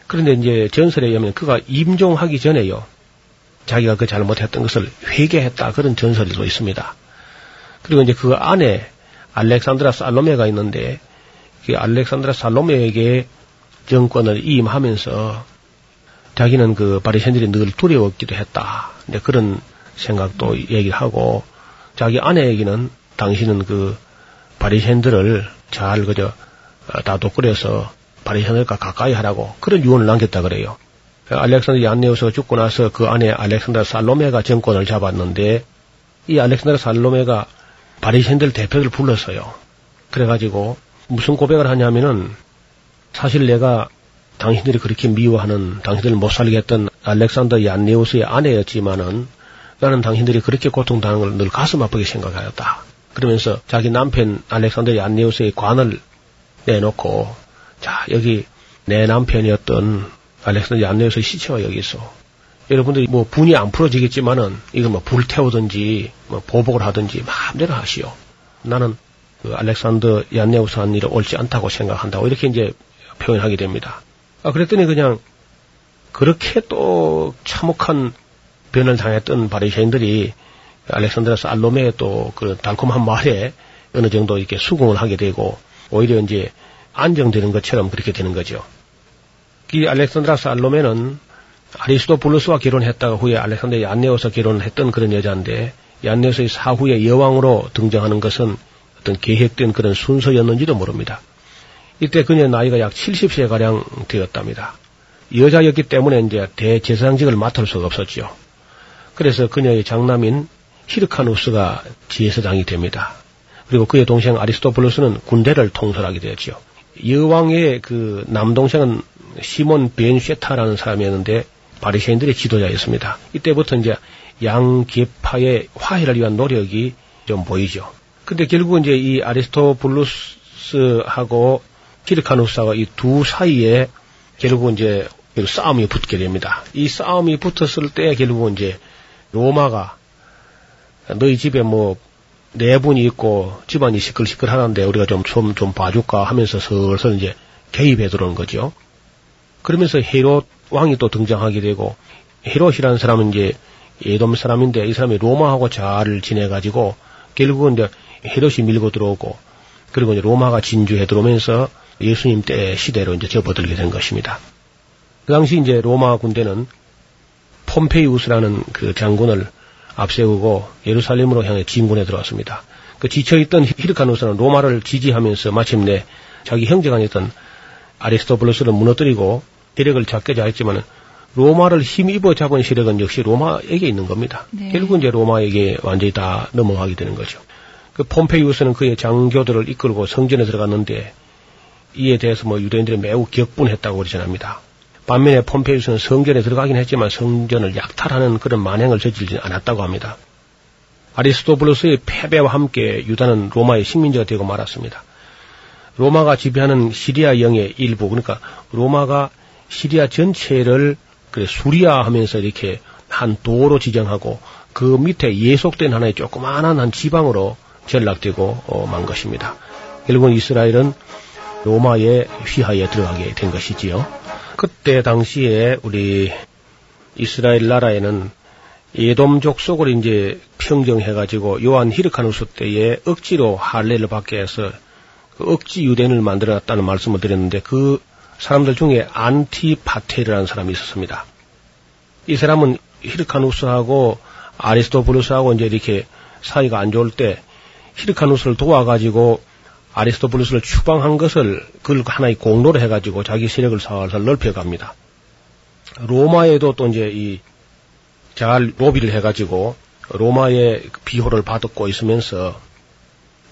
그런데 이제 전설에 의하면 그가 임종하기 전에요. 자기가 그 잘못했던 것을 회개했다 그런 전설도 있습니다. 그리고 이제 그 안에 알렉산드라 살로메가 있는데 그 알렉산드라 살로메에게 정권을 이임하면서 자기는 그 바리새인들이 늘 두려웠기도 했다. 네, 그런 생각도 얘기를 하고 자기 아내에게는 당신은 그 바리새인들을 잘 그저 어, 다독거려서 바리새인들과 가까이 하라고 그런 유언을 남겼다 그래요. 알렉산더 얀네우스가 죽고 나서 그 안에 알렉산더 살로메가 정권을 잡았는데 이 알렉산더 살로메가 바리새인들 대표를 불렀어요. 그래가지고 무슨 고백을 하냐면은 사실 내가 당신들이 그렇게 미워하는 당신들을 못 살게 했던 알렉산더 얀네우스의 아내였지만은 나는 당신들이 그렇게 고통당하는 걸늘 가슴 아프게 생각하였다. 그러면서 자기 남편 알렉산더 얀네우스의 관을 내놓고 자 여기 내 남편이었던 알렉산더 얀네우스의 시체가 여기 있어. 여러분들이 뭐 분이 안 풀어지겠지만은 이거 뭐 불태우든지 뭐 보복을 하든지 마음대로 하시오. 나는 그 알렉산더 얀네우스 한 일은 옳지 않다고 생각한다고 이렇게 이제 표현하게 됩니다. 아 그랬더니 그냥 그렇게 또 참혹한 변을 당했던 바리새인들이 알렉산드라 살로메의 또 그 달콤한 말에 어느 정도 이렇게 수긍을 하게 되고 오히려 이제 안정되는 것처럼 그렇게 되는 거죠. 이 알렉산드라 살로메는 아리스토블루스와 결혼했다가 후에 알렉산더 얀네오서 결혼을 했던 그런 여자인데 얀네오서의 사후에 여왕으로 등장하는 것은 어떤 계획된 그런 순서였는지도 모릅니다. 이때 그녀의 나이가 약 70세 가량 되었답니다. 여자였기 때문에 이제 대제사장직을 맡을 수가 없었죠. 그래서 그녀의 장남인 히르카누스가 지혜사장이 됩니다. 그리고 그의 동생 아리스토블루스는 군대를 통솔하게 되었죠. 여왕의 그 남동생은 시몬 벤쉐타라는 사람이었는데 바리새인들의 지도자였습니다. 이때부터 이제 양계파의 화해를 위한 노력이 좀 보이죠. 근데 결국 이제 이 아리스토블루스하고 히르카누스하고 이두 사이에 결국 이제 싸움이 붙게 됩니다. 이 싸움이 붙었을 때 결국 이제 로마가 너희 집에 뭐 네 분이 있고 집안이 시끌시끌 하는데 우리가 좀, 좀, 좀 봐줄까 하면서 슬슬 이제 개입해 들어오는 거죠. 그러면서 헤롯 왕이 또 등장하게 되고 헤롯이라는 사람은 이제 예돔 사람인데 이 사람이 로마하고 잘 지내가지고 결국은 이제 헤롯이 밀고 들어오고 그리고 이제 로마가 진주해 들어오면서 예수님 때 시대로 이제 접어들게 된 것입니다. 그 당시 이제 로마 군대는 폼페이우스라는 그 장군을 앞세우고 예루살렘으로 향해 진군에 들어왔습니다. 그 지쳐있던 히르카누스는 로마를 지지하면서 마침내 자기 형제간이었던 아리스토블루스를 무너뜨리고 세력을 잡게 하였지만은 로마를 힘입어 잡은 세력은 역시 로마에게 있는 겁니다. 네. 결국 이제 로마에게 완전히 다 넘어가게 되는 거죠. 그 폼페이우스는 그의 장교들을 이끌고 성전에 들어갔는데 이에 대해서 뭐 유대인들이 매우 격분했다고 그러전합니다. 반면에 폼페이우스는 성전에 들어가긴 했지만 성전을 약탈하는 그런 만행을 저지르지 않았다고 합니다. 아리스토블루스의 패배와 함께 유다는 로마의 식민지가 되고 말았습니다. 로마가 지배하는 시리아 영의 일부, 그러니까 로마가 시리아 전체를 그 수리아하면서 이렇게 한 도로 지정하고 그 밑에 예속된 하나의 조그마한 한 지방으로 전락되고 어, 만 것입니다. 결국은 이스라엘은 로마의 휘하에 들어가게 된 것이지요. 그때 당시에 우리 이스라엘 나라에는 예돔족 속을 이제 평정해가지고 요한 히르카누스 때에 억지로 할례를 받게 해서 그 억지 유대인을 만들어놨다는 말씀을 드렸는데 그 사람들 중에 안티파테르라는 사람이 있었습니다. 이 사람은 히르카누스하고 아리스토블루스하고 이제 이렇게 사이가 안 좋을 때 히르카누스를 도와가지고 아리스토블루스를 추방한 것을 그걸 하나의 공로로 해가지고 자기 세력을 살살 넓혀갑니다. 로마에도 또 이제 이 잘 로비를 해가지고 로마의 비호를 받고 있으면서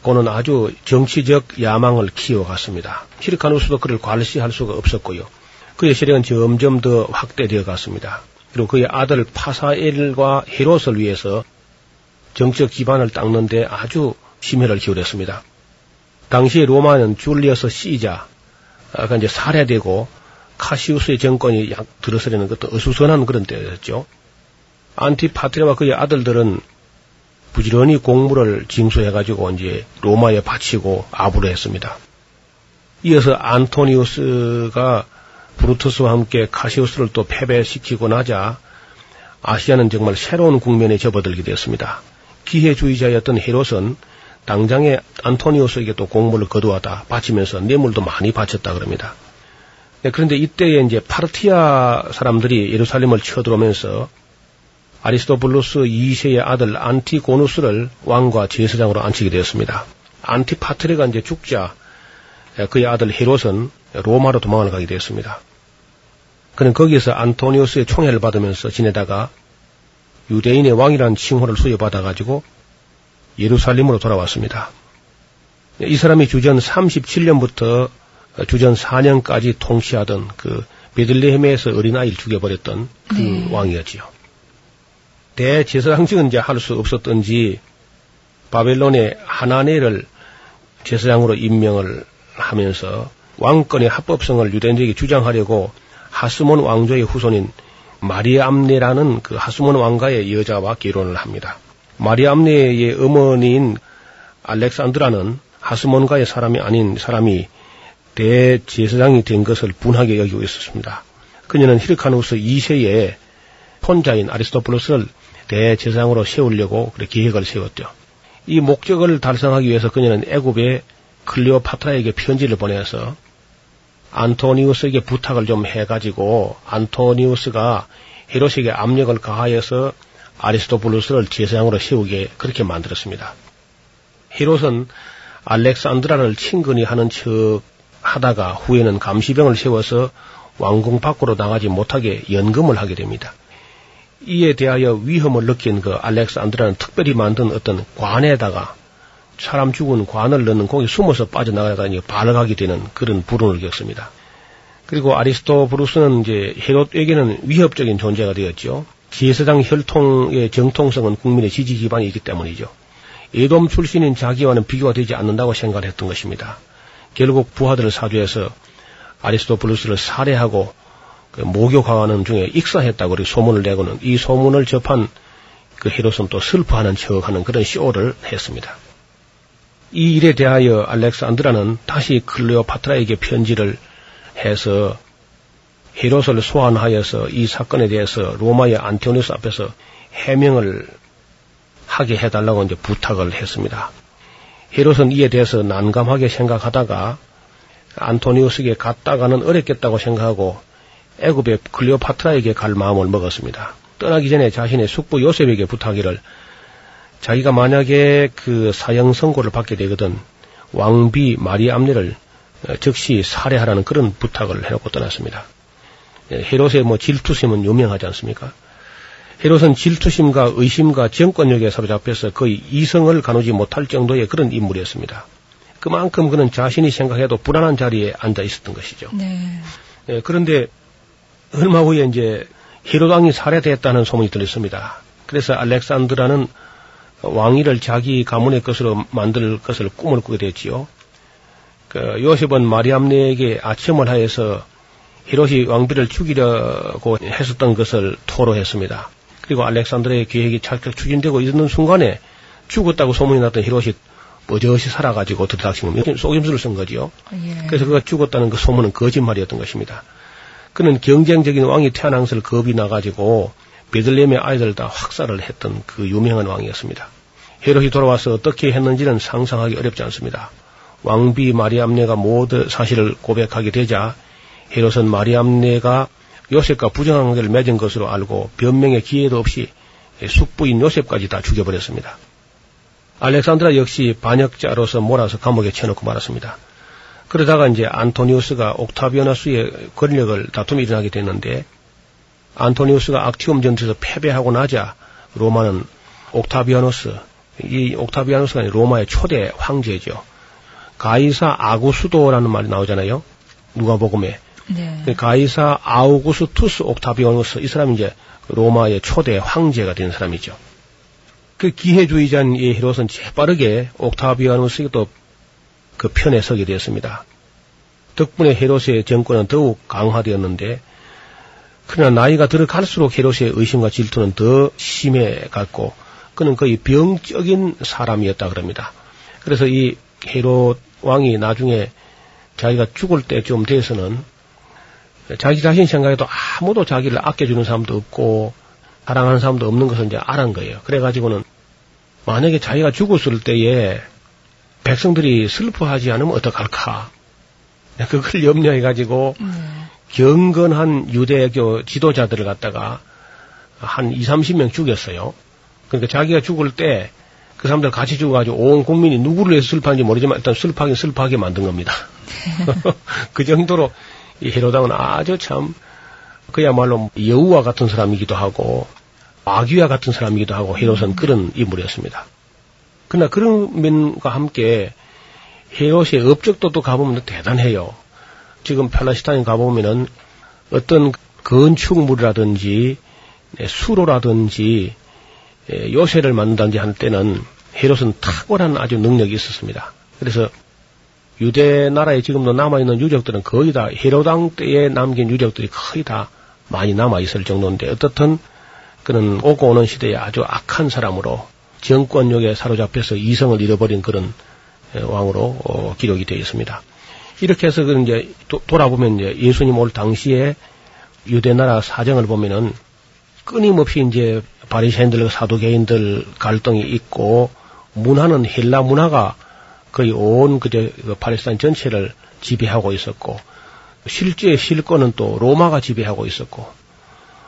그는 아주 정치적 야망을 키워갔습니다. 히르카누스도 그를 관시할 수가 없었고요. 그의 세력은 점점 더 확대되어 갔습니다. 그리고 그의 아들 파사엘과 헤롯을 위해서 정치적 기반을 닦는데 아주 심혈을 기울였습니다. 당시 로마는 줄리어스 시자가 이제 살해되고 카시우스의 정권이 약 들어서려는 것도 어수선한 그런 때였죠. 안티파트레와 그의 아들들은 부지런히 공물을 징수해가지고 이제 로마에 바치고 아부를 했습니다. 이어서 안토니우스가 브루투스와 함께 카시우스를 또 패배시키고 나자 아시아는 정말 새로운 국면에 접어들게 되었습니다. 기회주의자였던 헤롯은 당장에 안토니우스에게 또 공물을 거두어다 바치면서 뇌물도 많이 바쳤다 그럽니다. 네, 그런데 이때에 이제 파르티아 사람들이 예루살렘을 쳐들어오면서 아리스토블루스 2세의 아들 안티고누스를 왕과 제사장으로 앉히게 되었습니다. 안티파트레가 이제 죽자 그의 아들 헤롯은 로마로 도망을 가게 되었습니다. 그는 거기에서 안토니우스의 총애를 받으면서 지내다가 유대인의 왕이라는 칭호를 수여받아가지고 예루살렘으로 돌아왔습니다. 이 사람이 주전 37년부터 주전 4년까지 통치하던 그 베들레헴에서 어린아이를 죽여버렸던 그 네. 왕이었지요. 대제사장직은 이제 할 수 없었던지 바벨론의 하나네를 제사장으로 임명을 하면서 왕권의 합법성을 유대인들에게 주장하려고 하스몬 왕조의 후손인 마리암네라는 그 하스몬 왕가의 여자와 결혼을 합니다. 마리암네의 어머니인 알렉산드라는 하스몬가의 사람이 아닌 사람이 대제사장이 된 것을 분하게 여기고 있었습니다. 그녀는 히르카누스 2세에 혼자인 아리스토플러스를 대제사장으로 세우려고 그렇게 계획을 세웠죠. 이 목적을 달성하기 위해서 그녀는 애굽의 클레오파트라에게 편지를 보내서 안토니우스에게 부탁을 좀 해가지고 안토니우스가 헤롯에게 압력을 가하여서 아리스토블루스를 제사장으로 세우게 그렇게 만들었습니다. 헤롯은 알렉산드라를 친근히 하는 척 하다가 후에는 감시병을 세워서 왕궁 밖으로 나가지 못하게 연금을 하게 됩니다. 이에 대하여 위험을 느낀 그 알렉산드라는 특별히 만든 어떤 관에다가 사람 죽은 관을 넣는 공이 숨어서 빠져나가다니 발각하게 되는 그런 불운을 겪습니다. 그리고 아리스토브루스는 이제 헤롯에게는 위협적인 존재가 되었죠. 제사장 혈통의 정통성은 국민의 지지 기반이 있기 때문이죠. 에돔 출신인 자기와는 비교가 되지 않는다고 생각을 했던 것입니다. 결국 부하들을 사주해서 아리스토블루스를 살해하고 그 목욕하는 중에 익사했다고 소문을 내고는 이 소문을 접한 그 헤롯은 또 슬퍼하는 척하는 그런 쇼를 했습니다. 이 일에 대하여 알렉산드라는 다시 클레오파트라에게 편지를 해서 헤롯을 소환하여서 이 사건에 대해서 로마의 안토니우스 앞에서 해명을 하게 해달라고 이제 부탁을 했습니다. 헤롯은 이에 대해서 난감하게 생각하다가 안토니우스에게 갔다가는 어렵겠다고 생각하고 애굽의 클레오파트라에게 갈 마음을 먹었습니다. 떠나기 전에 자신의 숙부 요셉에게 부탁이를 자기가 만약에 그 사형 선고를 받게 되거든 왕비 마리암네를 즉시 살해하라는 그런 부탁을 해놓고 떠났습니다. 예, 헤롯의 뭐 질투심은 유명하지 않습니까? 헤롯은 질투심과 의심과 정권력에 사로잡혀서 거의 이성을 가누지 못할 정도의 그런 인물이었습니다. 그만큼 그는 자신이 생각해도 불안한 자리에 앉아 있었던 것이죠. 네. 예, 그런데 얼마 후에 이제 헤롯 왕이 살해됐다는 소문이 들렸습니다. 그래서 알렉산드라는 왕위를 자기 가문의 것으로 만들 것을 꿈을 꾸게 됐지요. 그 요셉은 마리암네에게 아첨을 하여서 헤롯이 왕비를 죽이려고 했었던 것을 토로했습니다. 그리고 알렉산드르의 계획이 찰칵 추진되고 있는 순간에 죽었다고 소문이 났던 헤롯이 버젓이 살아가지고 겁니다. 속임수를 쓴 거지요. 예. 그래서 그가 죽었다는 그 소문은 거짓말이었던 것입니다. 그는 경쟁적인 왕이 태어난 것을 겁이 나가지고 베들레헴의 아이들 다 확살을 했던 그 유명한 왕이었습니다. 헤롯이 돌아와서 어떻게 했는지는 상상하기 어렵지 않습니다. 왕비 마리암네가 모두 사실을 고백하게 되자 헤롯은 마리암네가 요셉과 부정한 관계를 맺은 것으로 알고 변명의 기회도 없이 숙부인 요셉까지 다 죽여버렸습니다. 알렉산드라 역시 반역자로서 몰아서 감옥에 쳐놓고 말았습니다. 그러다가 이제 안토니우스가 옥타비아누스의 권력을 다툼이 일어나게 됐는데 안토니우스가 악티움 전투에서 패배하고 나자 로마는 옥타비아누스 이 옥타비아누스가 로마의 초대 황제죠. 가이사 아구수도라는 말이 나오잖아요. 누가복음에 네. 그 가이사 아우구스투스 옥타비아누스 이 사람이 이제 로마의 초대 황제가 된 사람이죠. 그 기회주의자인 이 헤롯은 재빠르게 옥타비아누스에게 또그 편에 서게 되었습니다. 덕분에 헤롯의 정권은 더욱 강화되었는데 그러나 나이가 들어갈수록 헤롯의 의심과 질투는 더 심해갔고 그는 거의 병적인 사람이었다 그럽니다. 그래서 이 헤롯 왕이 나중에 자기가 죽을 때쯤 돼서는 자기 자신 생각해도 아무도 자기를 아껴주는 사람도 없고 사랑하는 사람도 없는 것을 이제 알은 거예요. 그래가지고는 만약에 자기가 죽었을 때에 백성들이 슬퍼하지 않으면 어떡할까. *laughs* 그걸 염려해가지고 경건한 유대교 지도자들을 갖다가 한 2, 30명 죽였어요. 그러니까 자기가 죽을 때 그 사람들 같이 죽어가지고 온 국민이 누구를 위해서 슬퍼하는지 모르지만 일단 슬퍼하긴 슬퍼하게 만든 겁니다. *laughs* *laughs* 그 정도로 이 헤로당은 아주 참 그야말로 여우와 같은 사람이기도 하고 아귀와 같은 사람이기도 하고 헤롯은 그런 인물이었습니다. 그러나 그런 면과 함께 헤롯의 업적도 또 가보면 대단해요. 지금 팔레스타인 가보면은 어떤 건축물이라든지 네, 수로라든지 예, 요새를 만든다든지 할 때는 헤롯은 탁월한 아주 능력이 있었습니다. 그래서 유대 나라에 지금도 남아있는 유적들은 거의 다 헤로당 때에 남긴 유적들이 거의 다 많이 남아있을 정도인데 어떻든 그는 오고 오는 시대에 아주 악한 사람으로 정권력에 사로잡혀서 이성을 잃어버린 그런 예, 왕으로 어, 기록이 되어 있습니다. 이렇게 해서 그 이제 도, 돌아보면 이제 예수님 올 당시에 유대 나라 사정을 보면은 끊임없이 이제 바리새인들 사도개인들 갈등이 있고 문화는 헬라 문화가 거의 온 그저 그 팔레스타인 전체를 지배하고 있었고 실제 실권은 또 로마가 지배하고 있었고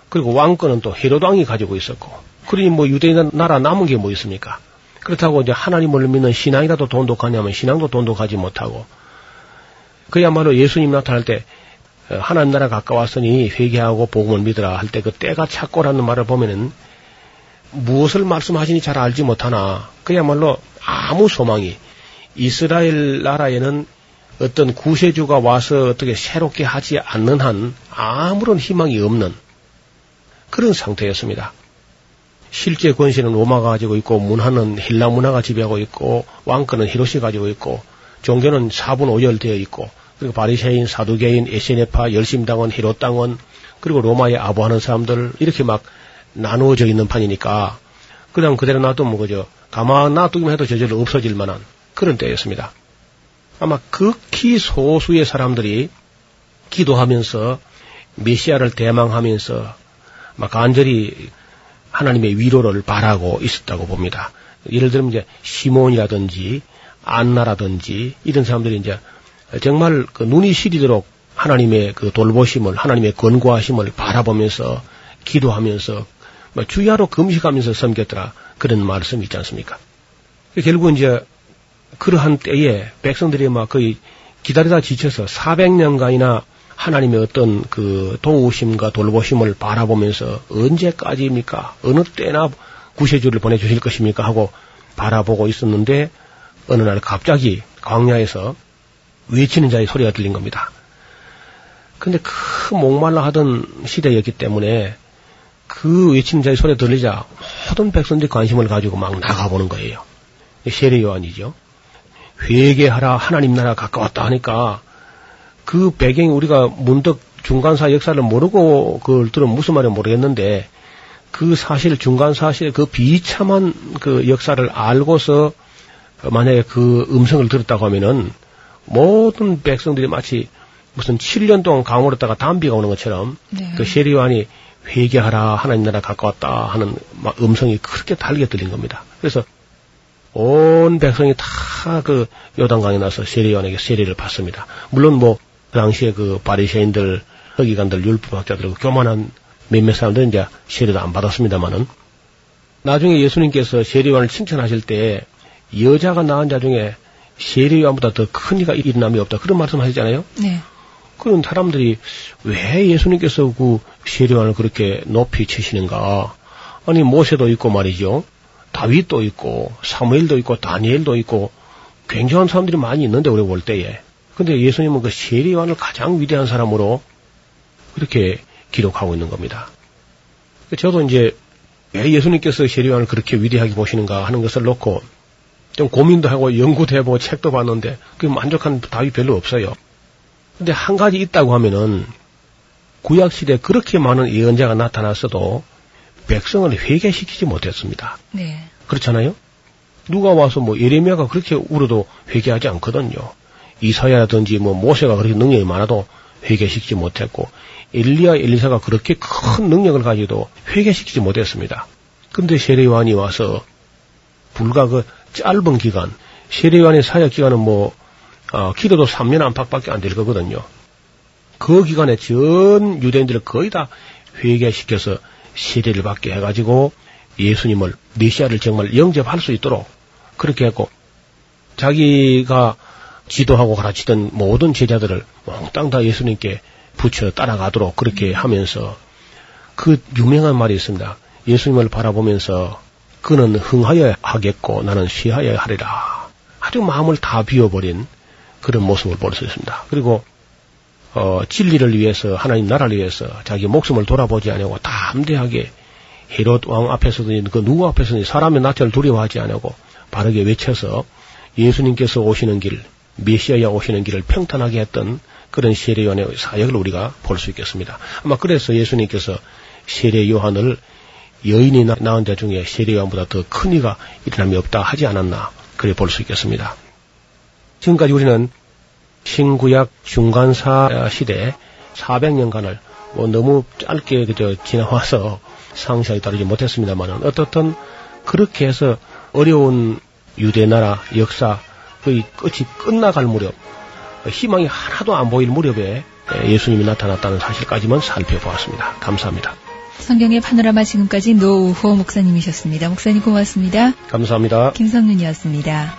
그리고 왕권은 또 헤로드 왕이 가지고 있었고 그러니 뭐 유대 나라 남은 게 뭐 있습니까? 그렇다고 이제 하나님을 믿는 신앙이라도 돈독하냐면 신앙도 돈독하지 못하고 그야말로 예수님 나타날 때 어, 하나님 나라 가까웠으니 회개하고 복음을 믿으라 할 때 그 때가 찼고라는 말을 보면은 무엇을 말씀하시니 잘 알지 못하나 그야말로 아무 소망이 이스라엘 나라에는 어떤 구세주가 와서 어떻게 새롭게 하지 않는 한 아무런 희망이 없는 그런 상태였습니다. 실제 권세는 로마가 가지고 있고 문화는 헬라 문화가 지배하고 있고 왕권은 히로시 가지고 있고 종교는 사분 오열되어 있고 그리고 바리새인, 사두개인, 에세네파, 열심당원, 히로당원 그리고 로마에 아부하는 사람들 이렇게 막 나누어져 있는 판이니까 그냥 그대로 놔두면 그저 가만 놔두기만 해도 저절로 없어질 만한 그런 때였습니다. 아마 극히 소수의 사람들이 기도하면서 메시아를 대망하면서 막 간절히 하나님의 위로를 바라고 있었다고 봅니다. 예를 들면 이제 시몬이라든지 안나라든지 이런 사람들이 이제 정말 그 눈이 시리도록 하나님의 그 돌보심을 하나님의 권고하심을 바라보면서 기도하면서 뭐 주야로 금식하면서 섬겼더라 그런 말씀이 있지 않습니까? 결국 이제 그러한 때에 백성들이 막 거의 기다리다 지쳐서 400년간이나 하나님의 어떤 그 도우심과 돌보심을 바라보면서 언제까지입니까? 어느 때나 구세주를 보내주실 것입니까? 하고 바라보고 있었는데 어느 날 갑자기 광야에서 외치는 자의 소리가 들린 겁니다. 근데 그 목말라 하던 시대였기 때문에 그 외치는 자의 소리가 들리자 모든 백성들이 관심을 가지고 막 나가보는 거예요. 세례 요한이죠. 회개하라 하나님 나라 가까웠다 하니까 그 배경이 우리가 문득 중간사 역사를 모르고 그걸 들으면 무슨 말인지 모르겠는데 그 사실 중간 사실 그 비참한 그 역사를 알고서 만약에 그 음성을 들었다고 하면은 모든 백성들이 마치 무슨 7년 동안 강물었다가 담비가 오는 것처럼 네. 그 세리완이 회개하라 하나님 나라 가까웠다 하는 음성이 그렇게 달게 들린 겁니다. 그래서 온 백성이 다 그 요단강에 나서 세리완에게 세리를 받습니다. 물론 뭐 그 당시에 그 바리새인들, 허기관들, 율법학자들, 그 교만한 몇몇 사람들은 이제 세리도 안 받았습니다만은 나중에 예수님께서 세리완을 칭찬하실 때 여자가 낳은 자 중에 세리완보다 더 큰 이가 일어남이 없다 그런 말씀 하시잖아요. 네. 그런 사람들이 왜 예수님께서 그 세리완을 그렇게 높이 치시는가? 아니 모세도 있고 말이죠. 다윗도 있고 사무엘도 있고 다니엘도 있고 굉장한 사람들이 많이 있는데 우리 볼 때에. 근데 예수님은 그 세리완을 가장 위대한 사람으로 그렇게 기록하고 있는 겁니다. 저도 이제 왜 예수님께서 세리완을 그렇게 위대하게 보시는가 하는 것을 놓고 좀 고민도 하고 연구도 해보고 책도 봤는데 그 만족한 답이 별로 없어요. 근데 한 가지 있다고 하면은 구약 시대 그렇게 많은 예언자가 나타났어도 백성을 회개시키지 못했습니다. 네. 그렇잖아요? 누가 와서 뭐 예레미야가 그렇게 울어도 회개하지 않거든요. 이사야라든지 뭐 모세가 그렇게 능력이 많아도 회개시키지 못했고 엘리야 엘리사가 그렇게 큰 능력을 가지고도 회개시키지 못했습니다. 근데 세례요한이 와서 불과 그 짧은 기간 세례요한의 사역 기간은 뭐 어, 기도도 3년 안팎밖에 안 될 거거든요. 그 기간에 전 유대인들을 거의 다 회개시켜서 세례를 받게 해가지고 예수님을 메시아를 정말 영접할 수 있도록 그렇게 했고 자기가 지도하고 가르치던 모든 제자들을 몽땅 다 예수님께 붙여 따라가도록 그렇게 하면서 그 유명한 말이 있습니다. 예수님을 바라보면서 그는 흥하여 하겠고 나는 쉬하여 하리라. 아주 마음을 다 비워버린 그런 모습을 볼 수 있습니다. 그리고 어, 진리를 위해서 하나님 나라를 위해서 자기 목숨을 돌아보지 않고 담대하게 헤롯 왕 앞에서도 그 누구 앞에서도 사람의 낯을 두려워하지 않고 바르게 외쳐서 예수님께서 오시는 길, 메시아야 오시는 길을 평탄하게 했던 그런 세례 요한의 사역을 우리가 볼 수 있겠습니다. 아마 그래서 예수님께서 세례 요한을 여인이 낳은 자 중에 세례 요한보다 더 큰 이가 일어남이 없다 하지 않았나 그래 볼 수 있겠습니다. 지금까지 우리는 신구약 중간사 시대 400년간을 뭐 너무 짧게 그저 지나와서 상세하게 다루지 못했습니다만은 어떻든 그렇게 해서 어려운 유대 나라 역사 거의 끝이 끝나갈 무렵 희망이 하나도 안 보일 무렵에 예수님이 나타났다는 사실까지만 살펴보았습니다. 감사합니다. 성경의 파노라마 지금까지 노우호 목사님이셨습니다. 목사님 고맙습니다. 감사합니다. 김성윤이었습니다.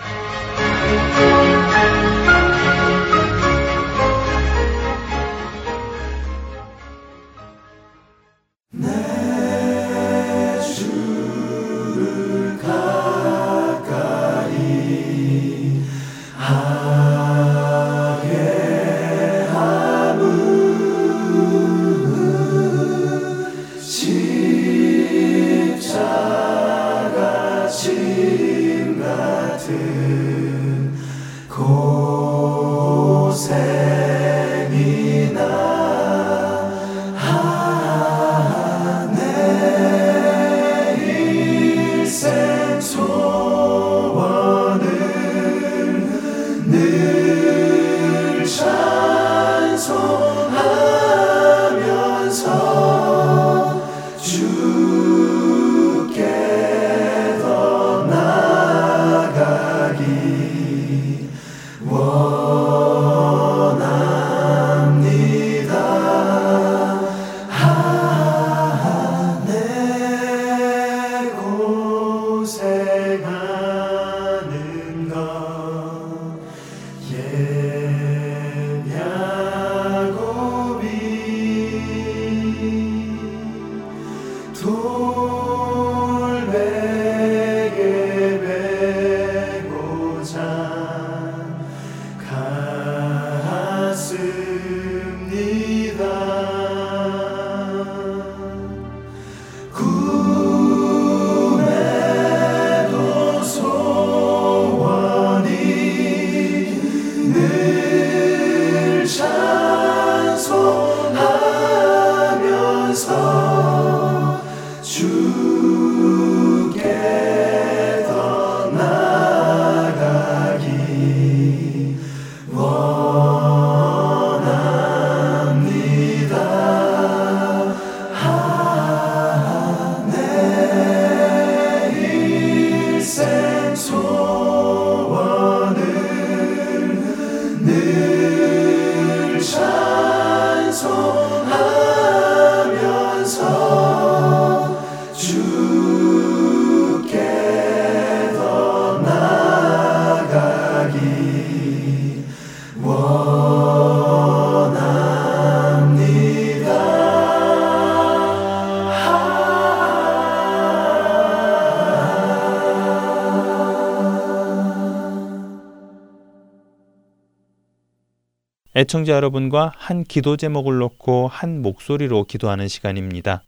애청자 여러분과 한 기도 제목을 놓고 한 목소리로 기도하는 시간입니다.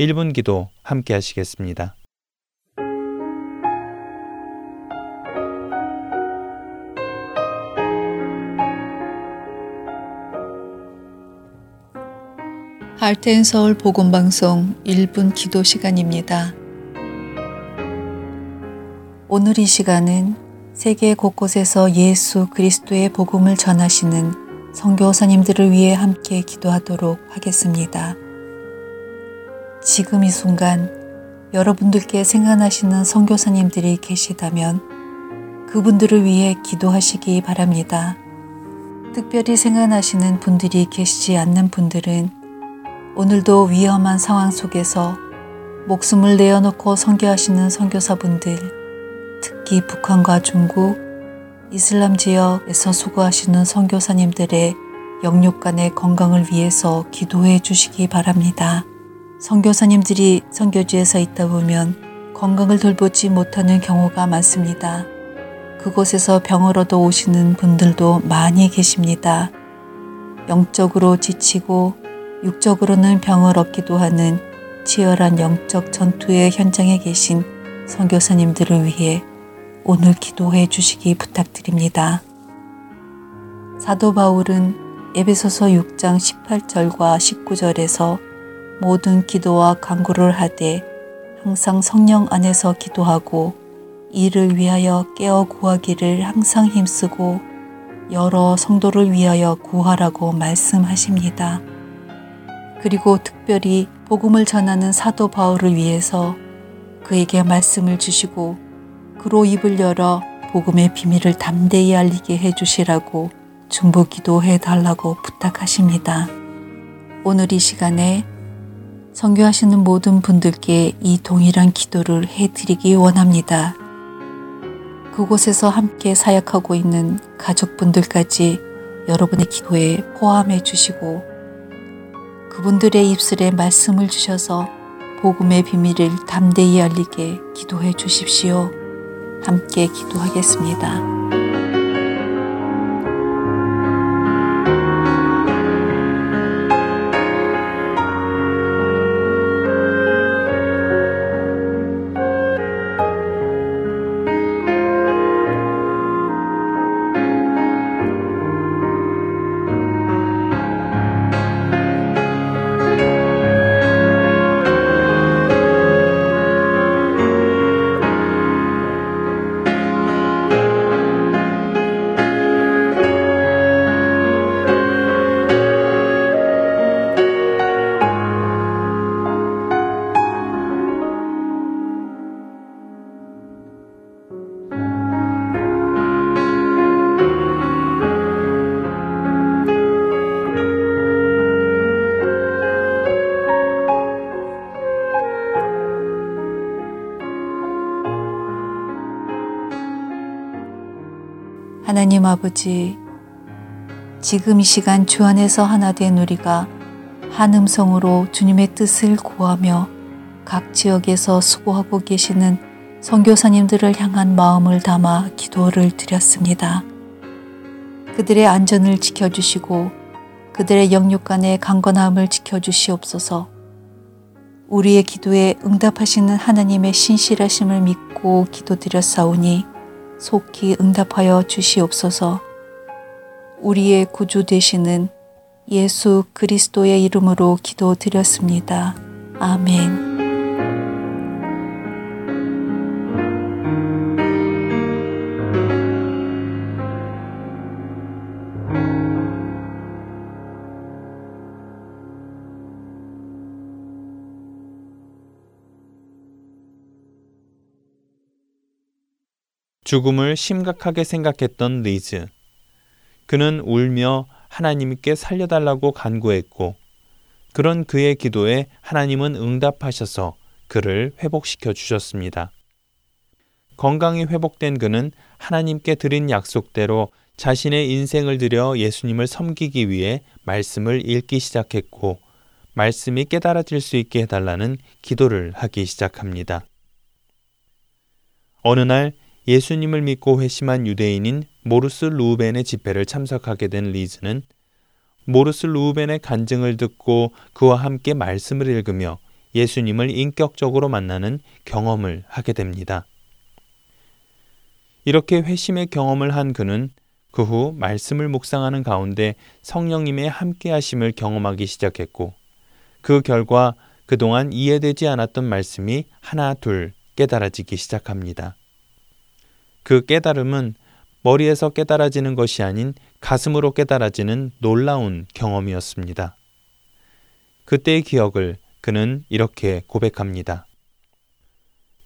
1분 기도 함께 하시겠습니다. 할텐 서울 복음 방송 1분 기도 시간입니다. 오늘 이 시간은 세계 곳곳에서 예수 그리스도의 복음을 전하시는 선교사님들을 위해 함께 기도하도록 하겠습니다. 지금 이 순간 여러분들께 생각나시는 선교사님들이 계시다면 그분들을 위해 기도하시기 바랍니다. 특별히 생각나시는 분들이 계시지 않는 분들은 오늘도 위험한 상황 속에서 목숨을 내어놓고 선교하시는 선교사분들, 특히 북한과 중국, 이슬람 지역에서 수고하시는 선교사님들의 영육간의 건강을 위해서 기도해 주시기 바랍니다. 선교사님들이 선교지에서 있다 보면 건강을 돌보지 못하는 경우가 많습니다. 그곳에서 병을 얻어 오시는 분들도 많이 계십니다. 영적으로 지치고 육적으로는 병을 얻기도 하는 치열한 영적 전투의 현장에 계신 선교사님들을 위해 오늘 기도해 주시기 부탁드립니다. 사도 바울은 에베소서 6장 18절과 19절에서 모든 기도와 간구를 하되 항상 성령 안에서 기도하고 이를 위하여 깨어 구하기를 항상 힘쓰고 여러 성도를 위하여 구하라고 말씀하십니다. 그리고 특별히 복음을 전하는 사도 바울을 위해서 그에게 말씀을 주시고 그로 입을 열어 복음의 비밀을 담대히 알리게 해주시라고 중보 기도해 달라고 부탁하십니다. 오늘 이 시간에 선교하시는 모든 분들께 이 동일한 기도를 해드리기 원합니다. 그곳에서 함께 사역하고 있는 가족분들까지 여러분의 기도에 포함해 주시고 그분들의 입술에 말씀을 주셔서 복음의 비밀을 담대히 알리게 기도해 주십시오. 함께 기도하겠습니다. 아버지, 지금 이 시간 주 안에서 하나 된 우리가 한 음성으로 주님의 뜻을 구하며 각 지역에서 수고하고 계시는 선교사님들을 향한 마음을 담아 기도를 드렸습니다. 그들의 안전을 지켜주시고 그들의 영육간의 강건함을 지켜주시옵소서. 우리의 기도에 응답하시는 하나님의 신실하심을 믿고 기도드렸사오니 속히 응답하여 주시옵소서. 우리의 구주 되시는 예수 그리스도의 이름으로 기도드렸습니다. 아멘. 죽음을 심각하게 생각했던 리즈. 그는 울며 하나님께 살려달라고 간구했고, 그런 그의 기도에 하나님은 응답하셔서 그를 회복시켜 주셨습니다. 건강이 회복된 그는 하나님께 드린 약속대로 자신의 인생을 들여 예수님을 섬기기 위해 말씀을 읽기 시작했고, 말씀이 깨달아질 수 있게 해달라는 기도를 하기 시작합니다. 어느 날 예수님을 믿고 회심한 유대인인 모르스 루벤의 집회를 참석하게 된 리즈는 모르스 루벤의 간증을 듣고 그와 함께 말씀을 읽으며 예수님을 인격적으로 만나는 경험을 하게 됩니다. 이렇게 회심의 경험을 한 그는 그 후 말씀을 묵상하는 가운데 성령님의 함께하심을 경험하기 시작했고 그 결과 그동안 이해되지 않았던 말씀이 하나 둘 깨달아지기 시작합니다. 그 깨달음은 머리에서 깨달아지는 것이 아닌 가슴으로 깨달아지는 놀라운 경험이었습니다. 그때의 기억을 그는 이렇게 고백합니다.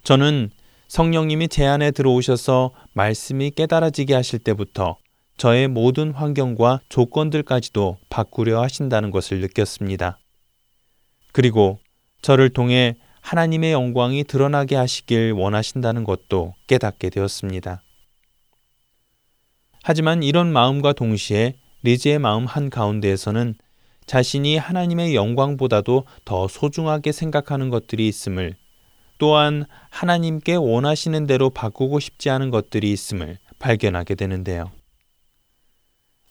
저는 성령님이 제 안에 들어오셔서 말씀이 깨달아지게 하실 때부터 저의 모든 환경과 조건들까지도 바꾸려 하신다는 것을 느꼈습니다. 그리고 저를 통해 하나님의 영광이 드러나게 하시길 원하신다는 것도 깨닫게 되었습니다. 하지만 이런 마음과 동시에 리즈의 마음 한 가운데에서는 자신이 하나님의 영광보다도 더 소중하게 생각하는 것들이 있음을 또한 하나님께 원하시는 대로 바꾸고 싶지 않은 것들이 있음을 발견하게 되는데요.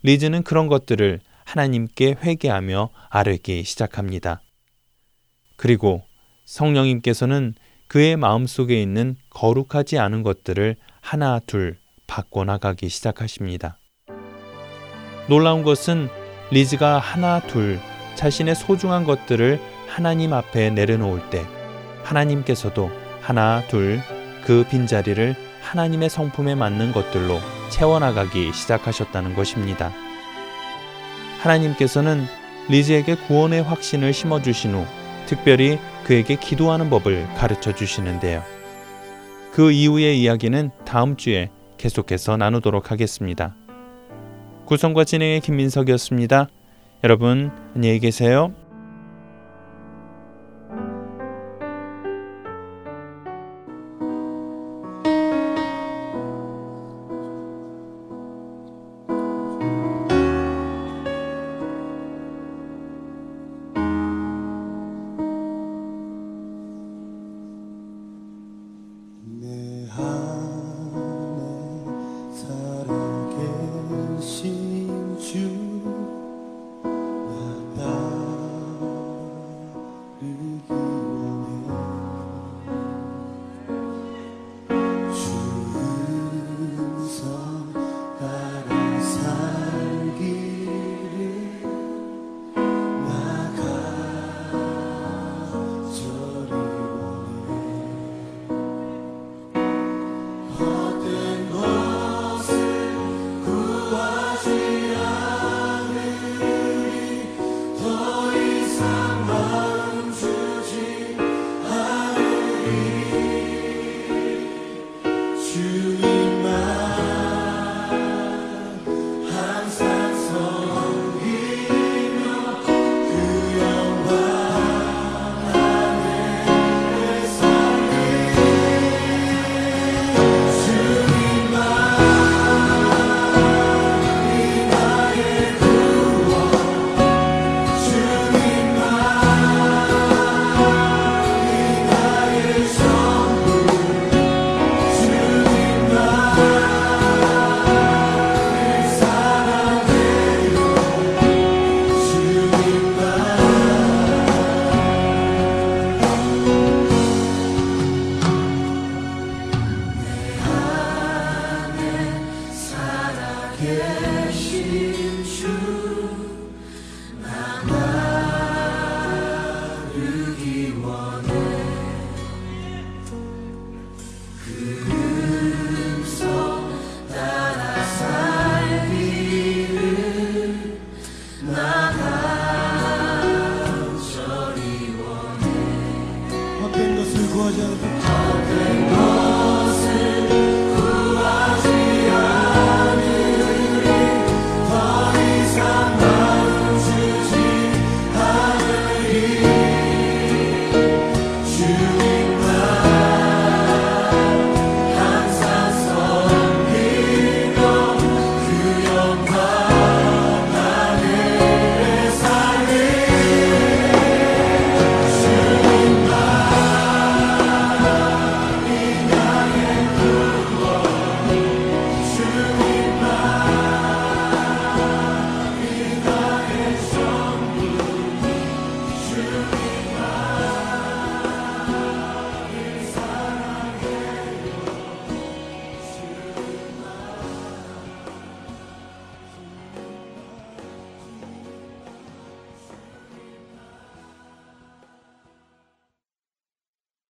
리즈는 그런 것들을 하나님께 회개하며 아뢰기 시작합니다. 그리고 성령님께서는 그의 마음속에 있는 거룩하지 않은 것들을 하나 둘 바꿔나가기 시작하십니다. 놀라운 것은 리즈가 하나 둘 자신의 소중한 것들을 하나님 앞에 내려놓을 때 하나님께서도 하나 둘 그 빈자리를 하나님의 성품에 맞는 것들로 채워나가기 시작하셨다는 것입니다. 하나님께서는 리즈에게 구원의 확신을 심어주신 후 특별히 그에게 기도하는 법을 가르쳐 주시는데요. 그 이후의 이야기는 다음 주에 계속해서 나누도록 하겠습니다. 구성과 진행의 김민석이었습니다. 여러분, 안녕히 계세요.